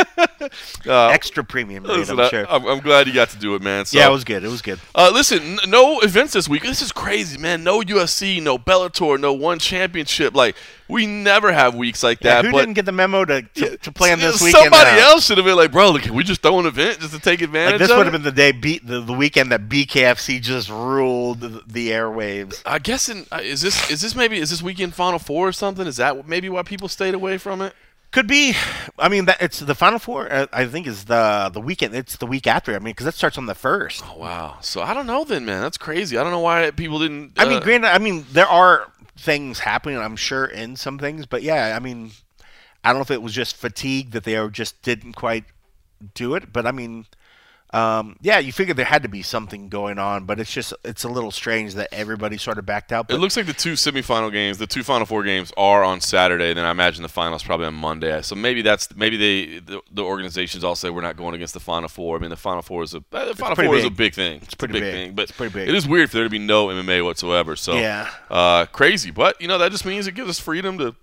uh, Extra premium, rate, listen, I'm sure. I'm, I'm glad you got to do it, man. So, yeah, it was good. It was good. uh, listen, no events this week. This is crazy, man. No UFC, no Bellator, no one championship. Like we never have weeks like Yeah, that. who but didn't get the memo to, to, to plan this weekend? Somebody uh, else should have been like, bro, look, can we just throw an event just to take advantage Like this would have been the day beat the, the weekend that BKFC just ruled the, the airwaves. I guess in, uh, is this is this maybe is this weekend Final Four or something? Is that maybe why people stayed away from it? Could be. I mean, that it's the final four. Uh, I think is the the weekend. It's the week after. I mean, because that starts on the first. Oh wow! So I don't know then, man. That's crazy. I don't know why people didn't. I mean, uh, granted, I mean there are things happening. I'm sure in some things, but yeah, I mean, I don't know if it was just fatigue that they just didn't quite do it. But I mean, um, yeah, you figured there had to be something going on, but it's just it's a little strange that everybody sort of backed out. It looks like the two semifinal games, the two Final Four games, are on Saturday. Then I imagine the finals probably on Monday. So maybe that's maybe they the, the organizations all say we're not going against the Final Four. I mean, the Final Four is a uh, the Final pretty Four is a big. big thing. It's, pretty a big, big. thing, but It's pretty big. it is weird for there to be no MMA whatsoever. So Yeah. uh, crazy. But you know that just means it gives us freedom to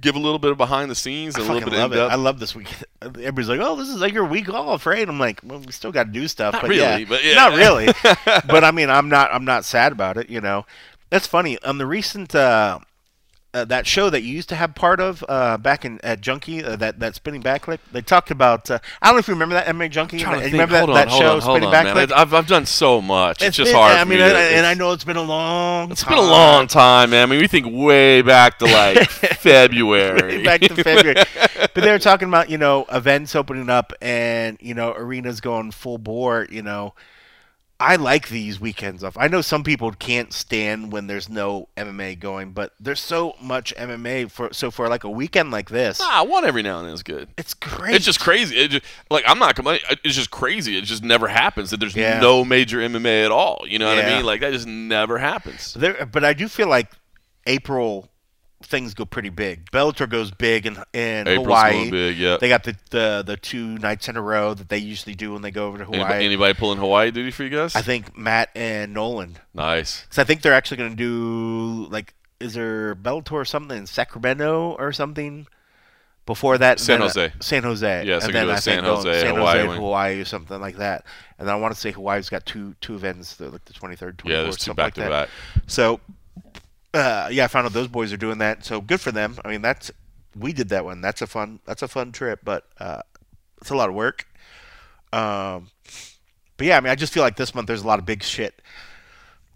give a little bit of behind the scenes a little bit love it. I love this week. <laughs> Everybody's like, "Oh, this is like your week off, right?" I'm like, "Well, we still got to do stuff." Not but really, yeah, but yeah. not really. <laughs> but I mean, I'm not. I'm not sad about it. You know, that's funny. On the recent uh, uh, that show that you used to have part of uh, back in at Junkie, uh, that that spinning back clinch. They talked about. Uh, I don't know if you remember that MMA Junkie. You remember that, on, that show, on, spinning on, back man. click? I've, I've done so much. It's, just been- hard. I for mean, me and, I know it's been a long. It's been a long time, man. I mean, we think way back to like <laughs> February. back to <laughs> February. but they were talking about you know events opening up and you know arenas going full bore. You know, I like these weekends off. I know some people can't stand when there's no MMA going, but there's so much MMA for so for like a weekend like this, Nah, one every now and then is good. it's great. It's just crazy. It just, like I'm not complaining. It's just crazy. It just never happens that there's Yeah. no major MMA at all. You know what I mean? Like that just never happens. there, but I do feel like April things go pretty big. Bellator goes big in in April's Hawaii. big. Yeah. They got the, the the two nights in a row that they usually do when they go over to Hawaii. Anybody, anybody pulling Hawaii duty for you guys? I think Matt and Nolan. nice. Because I think they're actually going to do like, is there Bellator or something in Sacramento or something? Before that, San then, uh, Jose. San Jose. Yeah, so and then I San think Jose, San Hawaii Jose, Hawaii, or something like that. And I want to say Hawaii's got two two events, like the twenty third, twenty Yeah, there's two something back like to that. back. So, uh, yeah, I found out those boys are doing that. So good for them. I mean, that's we did that one. That's a fun. That's a fun trip, but uh, it's a lot of work. Um, but yeah, I mean, I just feel like this month there's a lot of big shit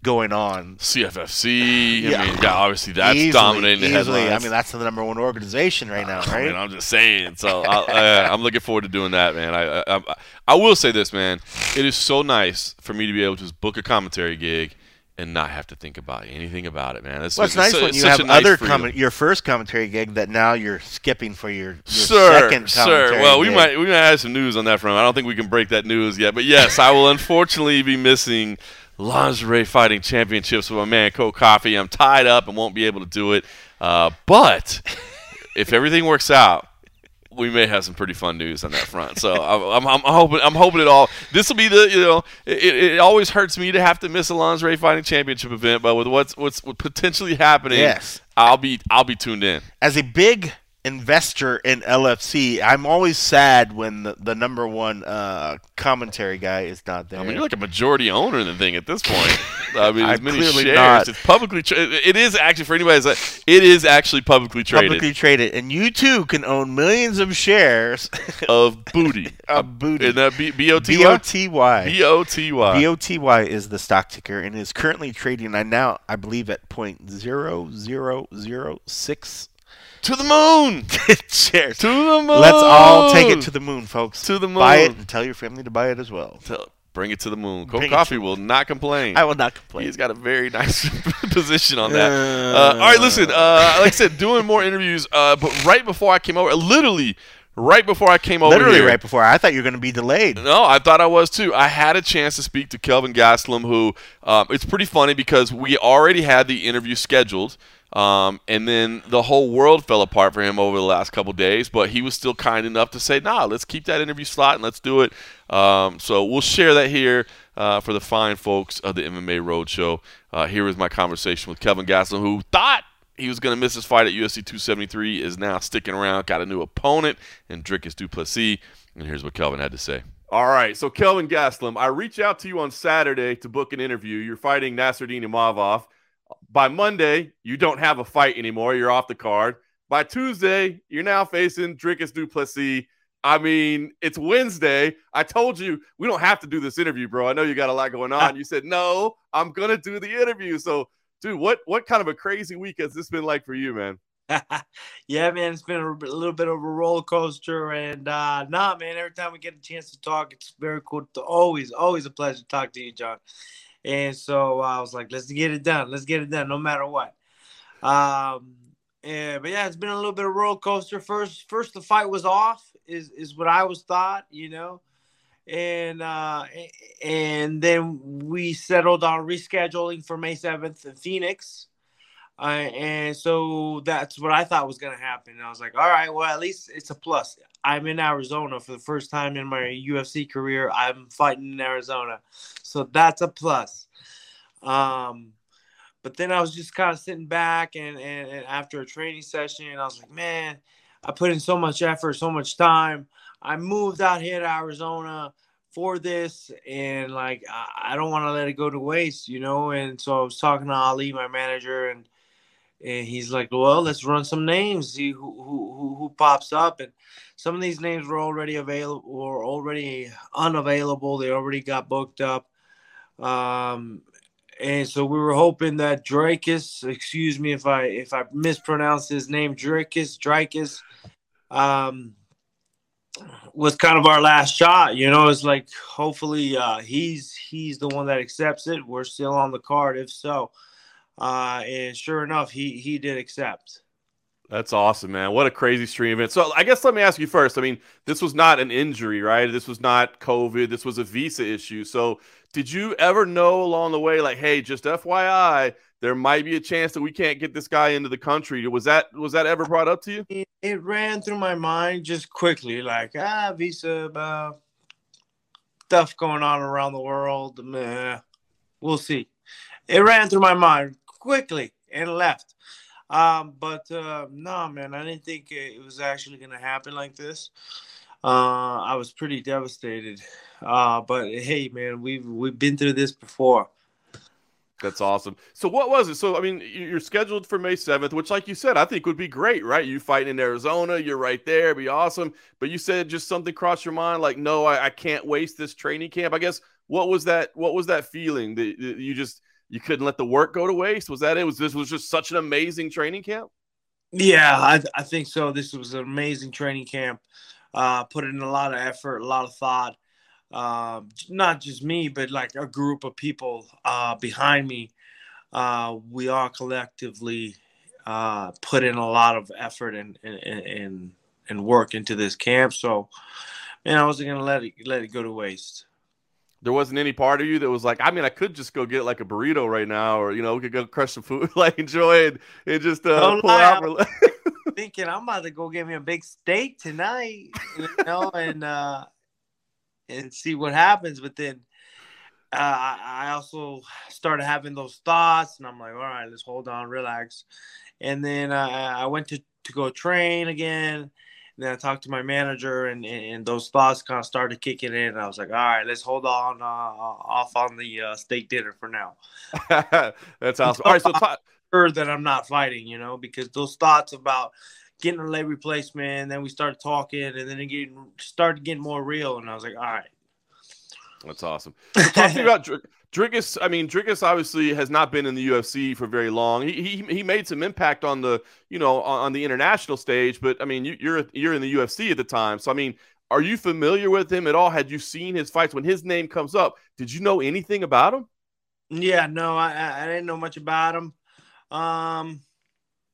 going on. CFFC. Yeah. I mean, yeah, obviously that's Easily, dominating the easily. headlines. I mean, that's the number one organization right now, I right? mean, I'm just saying. So uh, I'm looking forward to doing that, man. I, I I I will say this, man. It is so nice for me to be able to just book a commentary gig and not have to think about anything about it, man. It's, well, it's nice su- when you have nice other comment, your first commentary gig that now you're skipping for your, your Sir, second commentary sir. Well, we might we might have some news on that front. I don't think we can break that news yet, but yes, I will unfortunately be missing lingerie fighting championships with my man Cold Coffee. I'm tied up and won't be able to do it. Uh, but if everything works out, we may have some pretty fun news on that front. So <laughs> I'm, I'm, I'm hoping I'm hoping it all. This will be the you know it, it always hurts me to have to miss a lingerie fighting championship event, but with what's what's potentially happening, Yes. I'll be I'll be tuned in. as a big investor in LFC, I'm always sad when the, the number one uh, commentary guy is not there. I mean, you're like a majority owner in the thing at this point. <laughs> I mean, as many clearly shares. not. It's publicly. Tra- it is actually for anybody. That's it is actually publicly traded publicly traded, and you too can own millions of shares <laughs> of booty. <laughs> of booty. Isn't that B- B-O-T-Y? B-O-T-Y. B-O-T-Y. BOTY is the stock ticker and is currently trading I now I believe at point zero zero zero six to the moon. <laughs> shares. To the moon. Let's all take it to the moon, folks. To the moon. Buy it and tell your family to buy it as well. Tell- Bring it to the moon. Cold Bring Coffee to- will not complain. I will not complain. He's got a very nice <laughs> position on that. Uh, all right, listen. Uh, like I said, doing more interviews. Uh, but right before I came over, literally right before I came over Literally here, right before. I thought you were going to be delayed. No, I thought I was too. I had a chance to speak to Kelvin Gastelum, who um, it's pretty funny because we already had the interview scheduled, um, and then the whole world fell apart for him over the last couple days. But he was still kind enough to say, "Nah, let's keep that interview slot and let's do it." Um, so we'll share that here uh, for the fine folks of the MMA Roadshow. Uh, here is my conversation with Kelvin Gastelum, who thought he was going to miss his fight at UFC 273, is now sticking around, got a new opponent, and Dricus Du Plessis. And here's what Kelvin had to say. All right, so Kelvin Gastelum, I reach out to you on Saturday to book an interview. You're fighting Nassourdine Imavov. By Monday, you don't have a fight anymore. You're off the card. By Tuesday, you're now facing Dricus Du Plessis. I mean, it's Wednesday. I told you we don't have to do this interview, bro. I know you got a lot going on. <laughs> You said no, I'm gonna do the interview. So, dude, what what kind of a crazy week has this been like for you, man? <laughs> yeah, man, it's been a, a little bit of a roller coaster, and uh, nah, man. Every time we get a chance to talk, it's very cool. To, always, always a pleasure to talk to you, John. And so I was like, let's get it done. Let's get it done, no matter what. Um, yeah, but yeah, it's been a little bit of roller coaster. First, first the fight was off, is is what I was thought, you know, and uh, and then we settled on rescheduling for May seventh in Phoenix. Uh, and so that's what I thought was going to happen. And I was like, all right, well, at least it's a plus. I'm in Arizona for the first time in my UFC career. I'm fighting in Arizona. So that's a plus. Um, but then I was just kind of sitting back and, and, and after a training session, I was like, man, I put in so much effort, so much time. I moved out here to Arizona for this and like I, I don't want to let it go to waste, you know. And so I was talking to Ali, my manager, and and he's like, "Well, let's run some names, see who who who, pops up." And some of these names were already available, or already unavailable. They already got booked up. Um, and so we were hoping that Drakus, excuse me if I if I mispronounce his name, Drakus, Drakus, um, was kind of our last shot. You know, it's like hopefully uh, he's he's the one that accepts it. We're still on the card, if so. Uh, and sure enough, he he did accept. That's awesome, man. What a crazy stream event. So I guess let me ask you first. I mean, this was not an injury, right? This was not COVID. This was a visa issue. So did you ever know along the way, like, hey, just FYI, there might be a chance that we can't get this guy into the country? Was that was that ever brought up to you? It ran through my mind just quickly, like ah, visa uh, stuff going on around the world. Meh. We'll see. It ran through my mind quickly and left. Um, but uh, no, man, I didn't think it was actually going to happen like this. Uh, I was pretty devastated. Uh, but hey, man, we've we've been through this before. That's awesome. So what was it? So I mean, you're scheduled for May 7th, which, like you said, I think would be great, right? You fighting in Arizona, you're right there, It'd be awesome. But you said just something crossed your mind, like, no, I, I can't waste this training camp. I guess what was that? What was that feeling that, that you just you couldn't let the work go to waste? Was that it? Was this was just such an amazing training camp? Yeah, I, I think so. This was an amazing training camp. Uh, put in a lot of effort, a lot of thought. Uh, not just me, but like a group of people uh, behind me. Uh, we all collectively uh, put in a lot of effort and and, and and work into this camp. So, man, I wasn't gonna let it let it go to waste there wasn't any part of you that was like, I mean, I could just go get like a burrito right now, or you know, we could go crush some food, <laughs> like enjoy it and just uh, pull lie, out. <laughs> thinking I'm about to go get me a big steak tonight, you know, and uh, and see what happens. But then uh, I also started having those thoughts, and I'm like, all right, let's hold on, relax. And then uh, I went to to go train again and then I talked to my manager, and, and those thoughts kind of started kicking in. I was like, all right, let's hold on uh, off on the uh, steak dinner for now. <laughs> That's awesome. All right, so t- sure that I'm not fighting, you know, because those thoughts about getting a leg replacement, then we started talking, and then it getting, started getting more real, and I was like, all right. That's awesome. Talking <laughs> about Dricus, I mean, Dricus obviously has not been in the UFC for very long. He, he he made some impact on the you know on, on the international stage, but I mean, you, you're you're in the UFC at the time, so I mean, are you familiar with him at all? Had you seen his fights when his name comes up? Did you know anything about him? Yeah, no, I I didn't know much about him. Um,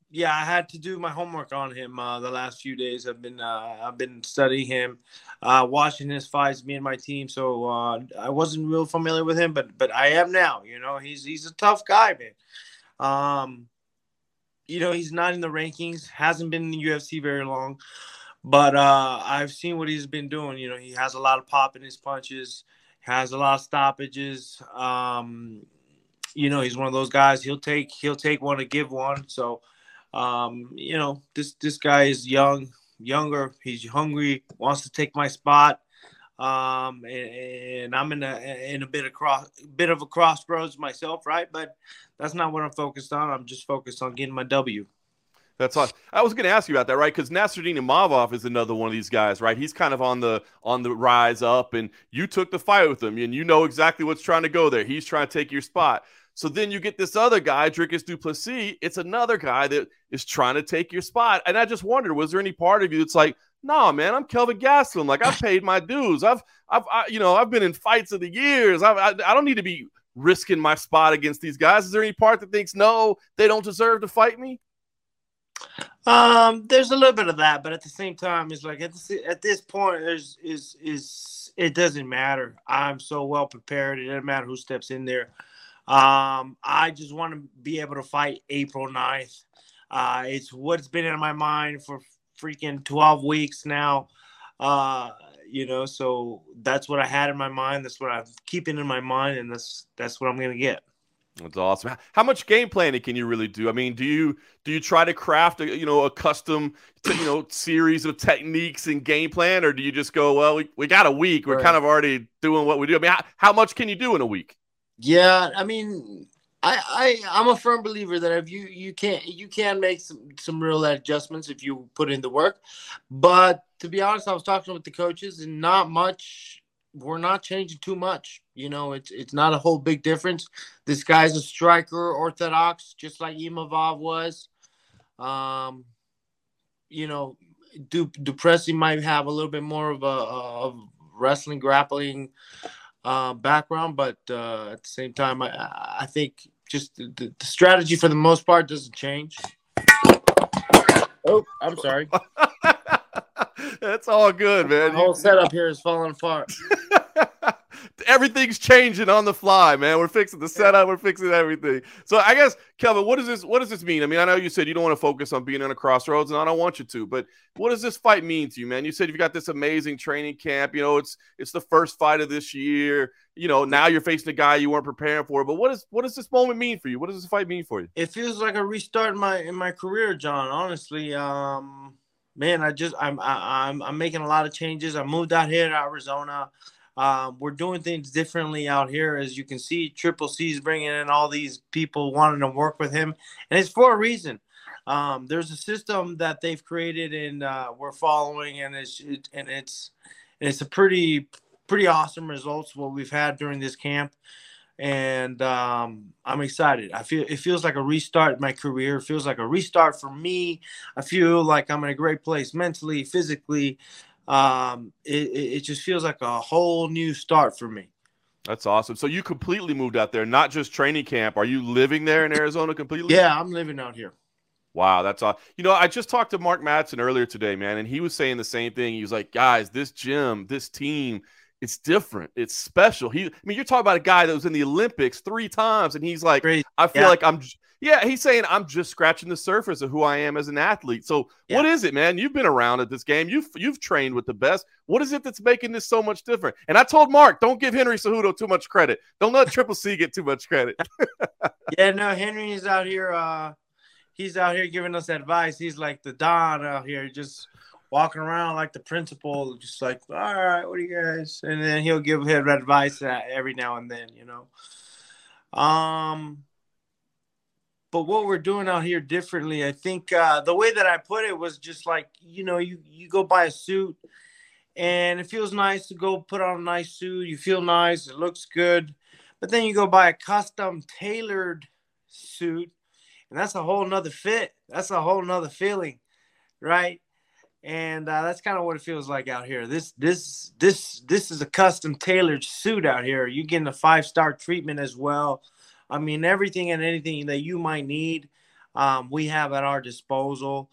yeah, I had to do my homework on him uh, the last few days. I've been uh, I've been studying him, uh, watching his fights, me and my team. So uh, I wasn't real familiar with him, but but I am now. You know, he's he's a tough guy, man. Um, you know, he's not in the rankings. Hasn't been in the UFC very long, but uh, I've seen what he's been doing. You know, he has a lot of pop in his punches, has a lot of stoppages. Um, you know, he's one of those guys. He'll take he'll take one to give one. So um, you know, this this guy is young, younger. He's hungry, wants to take my spot. Um, and, and, I'm in a in a bit of cross bit of a crossroads myself, right? But that's not what I'm focused on. I'm just focused on getting my W. That's awesome. I was going to ask you about that, right? Because Nassourdine Imavov is another one of these guys, right? He's kind of on the on the rise up, and you took the fight with him, and you know exactly what's trying to go there. He's trying to take your spot. So then you get this other guy, Dricus Du Plessis. It's another guy that is trying to take your spot. And I just wondered, was there any part of you that's like, no, nah, man, I'm Kelvin Gastelum. Like I've paid my dues. I've, I've, I, you know, I've been in fights of the years. I've, I, I don't need to be risking my spot against these guys. Is there any part that thinks no, they don't deserve to fight me? Um, there's a little bit of that, but at the same time, it's like at this, at this point, there's is is it doesn't matter. I'm so well prepared. It doesn't matter who steps in there. Um, I just want to be able to fight April 9th. Uh, it's what's been in my mind for freaking 12 weeks now. Uh, you know, so that's what I had in my mind. That's what I'm keeping in my mind, and that's that's what I'm gonna get. That's awesome. How much game planning can you really do? I mean, do you do you try to craft a you know a custom you know series of techniques and game plan, or do you just go, well, we, we got a week, we're right. kind of already doing what we do? I mean, how, how much can you do in a week? Yeah, I mean, I, I I'm a firm believer that if you you can't you can make some some real adjustments if you put in the work, but to be honest, I was talking with the coaches and not much. We're not changing too much. You know, it's it's not a whole big difference. This guy's a striker, orthodox, just like Imavov was. Um, you know, du- Duplessis might have a little bit more of a of wrestling grappling uh, background, but uh, at the same time, I, I think just the, the strategy for the most part doesn't change. Oh, I'm sorry. <laughs> That's all good, man. The whole setup here is falling apart. <laughs> Everything's changing on the fly, man. We're fixing the setup. We're fixing everything. So I guess, Kelvin, what does this? What does this mean? I mean, I know you said you don't want to focus on being in a crossroads, and I don't want you to. But what does this fight mean to you, man? You said you've got this amazing training camp. You know, it's it's the first fight of this year. You know, now you're facing a guy you weren't preparing for. But what is what does this moment mean for you? What does this fight mean for you? It feels like a restart in my in my career, John. Honestly, um, man, I just I'm I, I'm I'm making a lot of changes. I moved out here to Arizona. Um, we're doing things differently out here, as you can see. Triple C's bringing in all these people wanting to work with him, and it's for a reason. Um, there's a system that they've created, and uh, we're following, and it's it, and it's it's a pretty pretty awesome results what we've had during this camp, and um, I'm excited. I feel it feels like a restart in my career. It feels like a restart for me. I feel like I'm in a great place mentally, physically um, it, it just feels like a whole new start for me. That's awesome. So you completely moved out there, not just training camp. Are you living there in Arizona completely? Yeah, I'm living out here. Wow, that's all. You know, I just talked to Mark Madsen earlier today, man, and he was saying the same thing. He was like, "Guys, this gym, this team, it's different. It's special." He, I mean, you're talking about a guy that was in the Olympics three times, and he's like, Crazy. "I feel yeah. like I'm." Yeah, he's saying I'm just scratching the surface of who I am as an athlete. So, yeah. what is it, man? You've been around at this game. You've you've trained with the best. What is it that's making this so much different? And I told Mark, don't give Henry Cejudo too much credit. Don't let Triple C get too much credit. <laughs> yeah, no, Henry is out here. Uh, he's out here giving us advice. He's like the don out here, just walking around like the principal, just like, all right, what do you guys? And then he'll give him advice every now and then, you know. Um but what we're doing out here differently i think uh, the way that i put it was just like you know you you go buy a suit and it feels nice to go put on a nice suit. You feel nice. It looks good. But then you go buy a custom tailored suit and that's a whole nother fit. That's a whole nother feeling right? And uh, that's kind of what it feels like out here. This this this this is a custom tailored suit out here. You're getting a five star treatment as well I mean, everything and anything that you might need, um, we have at our disposal.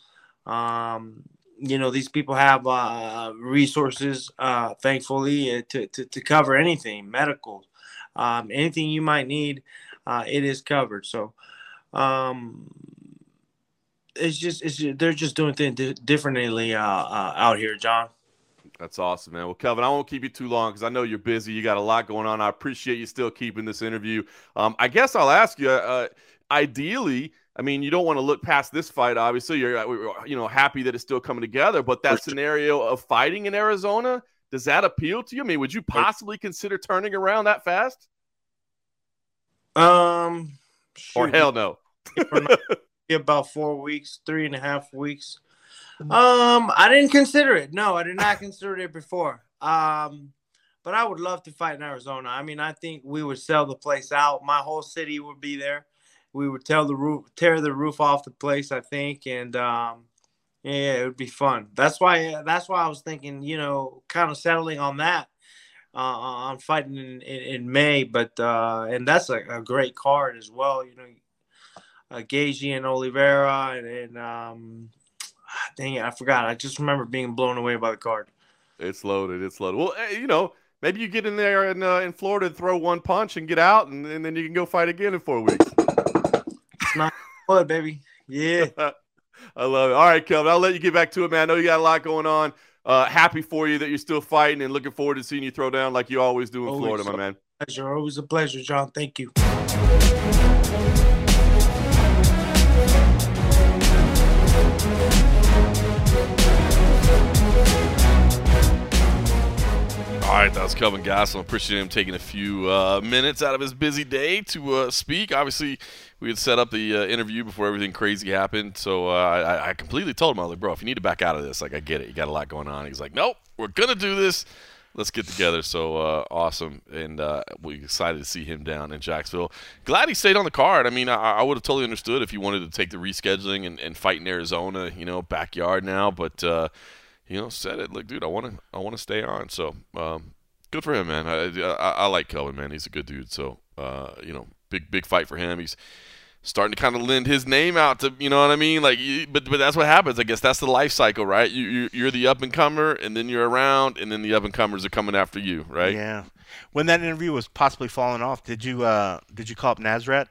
Um, you know, these people have uh, resources, uh, thankfully, uh, to, to, to, cover anything medical, um, anything you might need, uh, it is covered. So, um, it's just, it's just, they're just doing things differently uh, uh, out here, John. That's awesome, man. Well, Kevin, I won't keep you too long because I know you're busy. You got a lot going on. I appreciate you still keeping this interview. Um, I guess I'll ask you. Uh, ideally, I mean, you don't want to look past this fight. Obviously, you're uh, you know happy that it's still coming together. But that scenario of fighting in Arizona does that appeal to you? I mean, would you possibly consider turning around that fast? Um, or hell no. <laughs> about four weeks, three and a half weeks. Um, I didn't consider it. No, I did not consider it before. Um, but I would love to fight in Arizona. I mean, I think we would sell the place out. My whole city would be there. We would tell the roof, tear the roof off the place. I think, and um, yeah, it would be fun. That's why. That's why I was thinking. You know, kind of settling on that. Uh, on fighting in, in, in, May, but uh, and that's a, a, great card as well. You know, uh, Gaethje and Oliveira, and, and um, dang it, I forgot. I just remember being blown away by the card. It's loaded. It's loaded. Well, eh, you know, maybe you get in there in uh, in Florida and throw one punch and get out, and, and then you can go fight again in four weeks. It's not good, baby. Yeah. <laughs> I love it. All right, Kelvin, I'll let you get back to it, man. I know you got a lot going on. Uh, happy for you that you're still fighting and looking forward to seeing you throw down like you always do in always Florida, my man. Pleasure. Always a pleasure, John. Thank you. Right, that was Kelvin Gastelum. Appreciate him taking a few uh, minutes out of his busy day to uh, speak. Obviously, we had set up the uh, interview before everything crazy happened, so uh, I, I, completely told him, I was like, bro, if you need to back out of this, like, I get it. You got a lot going on. He's like, nope, we're gonna do this. Let's get together. So uh, awesome, and uh, we excited to see him down in Jacksonville. Glad he stayed on the card. I mean, I, I would have totally understood if he wanted to take the rescheduling and, and fight in Arizona, you know, backyard now, but you know, said it. Like, dude, I want to, I want to stay on. So, um, good for him, man. I, I, I, like Kelvin, man. He's a good dude. So, uh, you know, big, big fight for him. He's starting to kind of lend his name out to, you know what I mean? Like, but, but that's what happens. I guess that's the life cycle, right? You, you are the up and comer, and then you're around, and then the up and comers are coming after you, right? Yeah. When that interview was possibly falling off, did you, uh, did you call up Nasrat?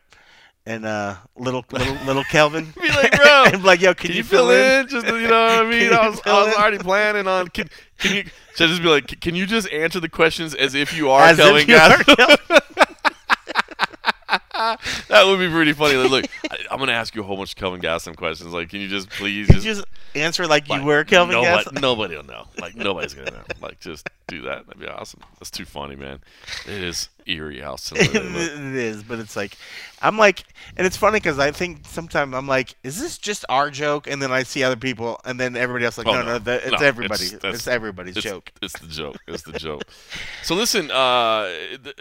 And uh, little <laughs> little little Kelvin. be like, bro, <laughs> and be like, yo, can, can you, fill in? in? Just you know what I <laughs> mean? I was, I was already planning on. Can, can you? Should I just be like, can you just answer the questions as if you are as Kelvin? You are Kelvin. <laughs> that would be pretty funny. Like, look, I, am gonna ask you a whole bunch of Kelvin Gastelum questions. Like, can you just please just, just answer like, like, you were Kelvin nobody, Gastelum? Nobody will know. Like <laughs> nobody's gonna know. Like, just do that. That'd be awesome. That's too funny, man. It is eerie how <laughs> silly it is, but it's like, I'm like, and it's funny because I think sometimes I'm like, is this just our joke? And then I see other people, and then everybody else like, oh, no, no, no, it's no, everybody. It's, it's everybody's it's, joke. It's the joke. It's the joke. so listen, uh,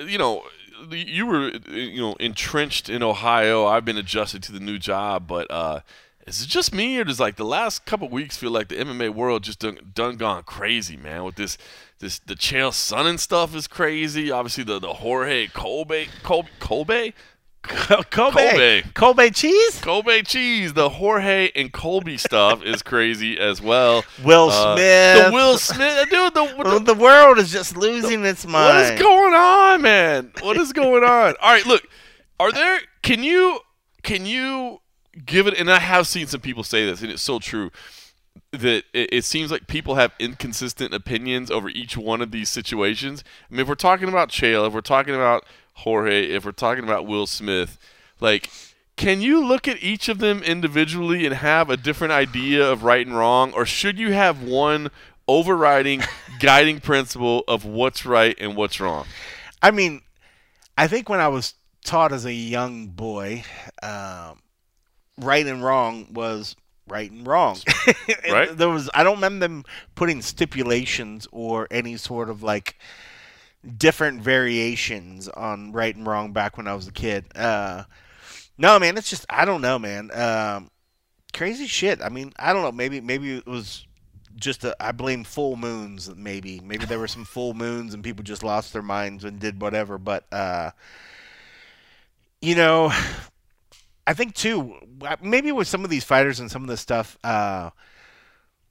you know you were you know entrenched in Ohio. I've been adjusted to the new job, but uh, is it just me, or does like the last couple weeks feel like the MMA world just done, done gone crazy, man? With this this the Chael Sonnen stuff is crazy. Obviously the the Jorge Colby Colby Colby <laughs> Kobe. Kobe. Kobe cheese? Kobe cheese. The Jorge and Colby stuff is crazy as well. Will uh, Smith. The Will Smith. Dude, the, the, the world is just losing the, its mind. What is going on, man? What is going on? All right, look. Are there can you can you give it and I have seen some people say this and it's so true that it, it seems like people have inconsistent opinions over each one of these situations. I mean, if we're talking about Chael, if we're talking about Jorge, if we're talking about Will Smith, like can you look at each of them individually and have a different idea of right and wrong or should you have one overriding <laughs> guiding principle of what's right and what's wrong? I mean, I think when I was taught as a young boy, um, right and wrong was right and wrong. <laughs> right. There was I don't remember them putting stipulations or any sort of like different variations on right and wrong back when I was a kid. Uh, no, man, it's just I don't know, man. Um, crazy shit. I mean, I don't know. Maybe maybe it was just a, I blame full moons. Maybe maybe there were some full moons and people just lost their minds and did whatever. But uh, you know, I think too. Maybe with some of these fighters and some of this stuff. Uh,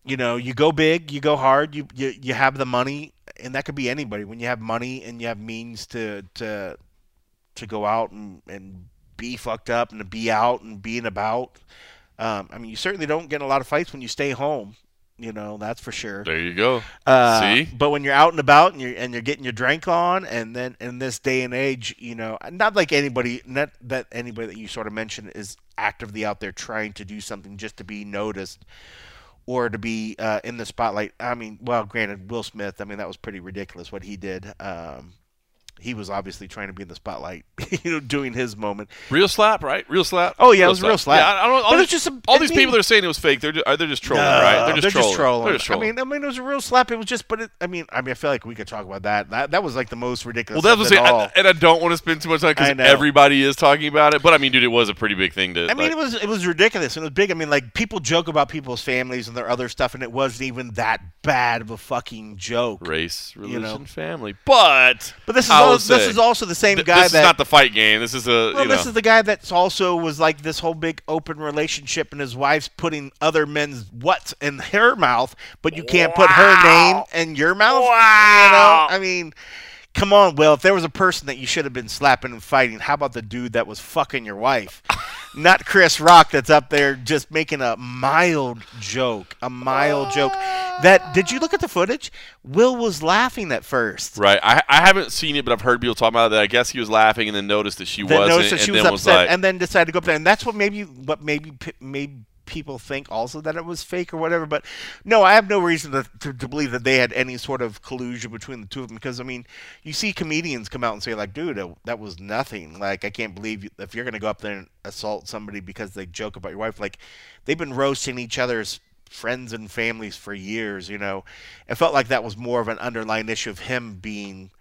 you know, you go big, you go hard, you, you you have the money, and that could be anybody. When you have money and you have means to to to go out and, and be fucked up and to be out and being about. Um, I mean, you certainly don't get a lot of fights when you stay home. You know, that's for sure. There you go. Uh, See, but when you're out and about and you're and you're getting your drink on, and then in this day and age, you know, not like anybody, not that anybody that you sort of mentioned is actively out there trying to do something just to be noticed or to be uh, in the spotlight. I mean, well, granted, Will Smith. I mean, that was pretty ridiculous what he did. Um, he was obviously trying to be in the spotlight, <laughs> you know, doing his moment. Real slap, right? Real slap. Oh yeah, real it was slap. real slap. Yeah, I, don't. All, these, just a, all these mean, people that are saying it was fake, they're just, uh, they're just trolling, no, right? They're, just, they're trolling. just trolling. They're just trolling. I mean, I mean, it was a real slap. It was just, but it, I mean, I mean, I feel like we could talk about that. That that was like the most ridiculous. Well, that's what I'm saying, and I don't want to spend too much time because everybody is talking about it. But I mean, dude, it was a pretty big thing to. I mean, like, it was it was ridiculous and it was big. I mean, like people joke about people's families and their other stuff, and it wasn't even that bad of a fucking joke. Race, religion, you know? family, but but this is all, this is also the same guy that not the fight game. This is a. Well, this is the guy that's also was like this whole big open relationship, and his wife's putting other men's what's in her mouth, but you can't wow. put her name in your mouth. Wow. You know, I mean. Come on, Will. If there was a person that you should have been slapping and fighting, how about the dude that was fucking your wife? Not Chris Rock that's up there just making a mild joke. A mild joke. That did you look at the footage? Will was laughing at first. Right. I, I haven't seen it, but I've heard people talk about it. That I guess he was laughing and then noticed that she wasn't. Noticed that she was upset, was like, and then decided to go up there. And that's what maybe what maybe made people think also that it was fake or whatever. But no, I have no reason to, to, to believe that they had any sort of collusion between the two of them because I mean, you see comedians come out and say like, "Dude, that- was nothing." Like, I can't believe you, if you're gonna go up there and assault somebody because they joke about your wife. Like, they've been roasting each other's friends and families for years. You know, it felt like that was more of an underlying issue of him being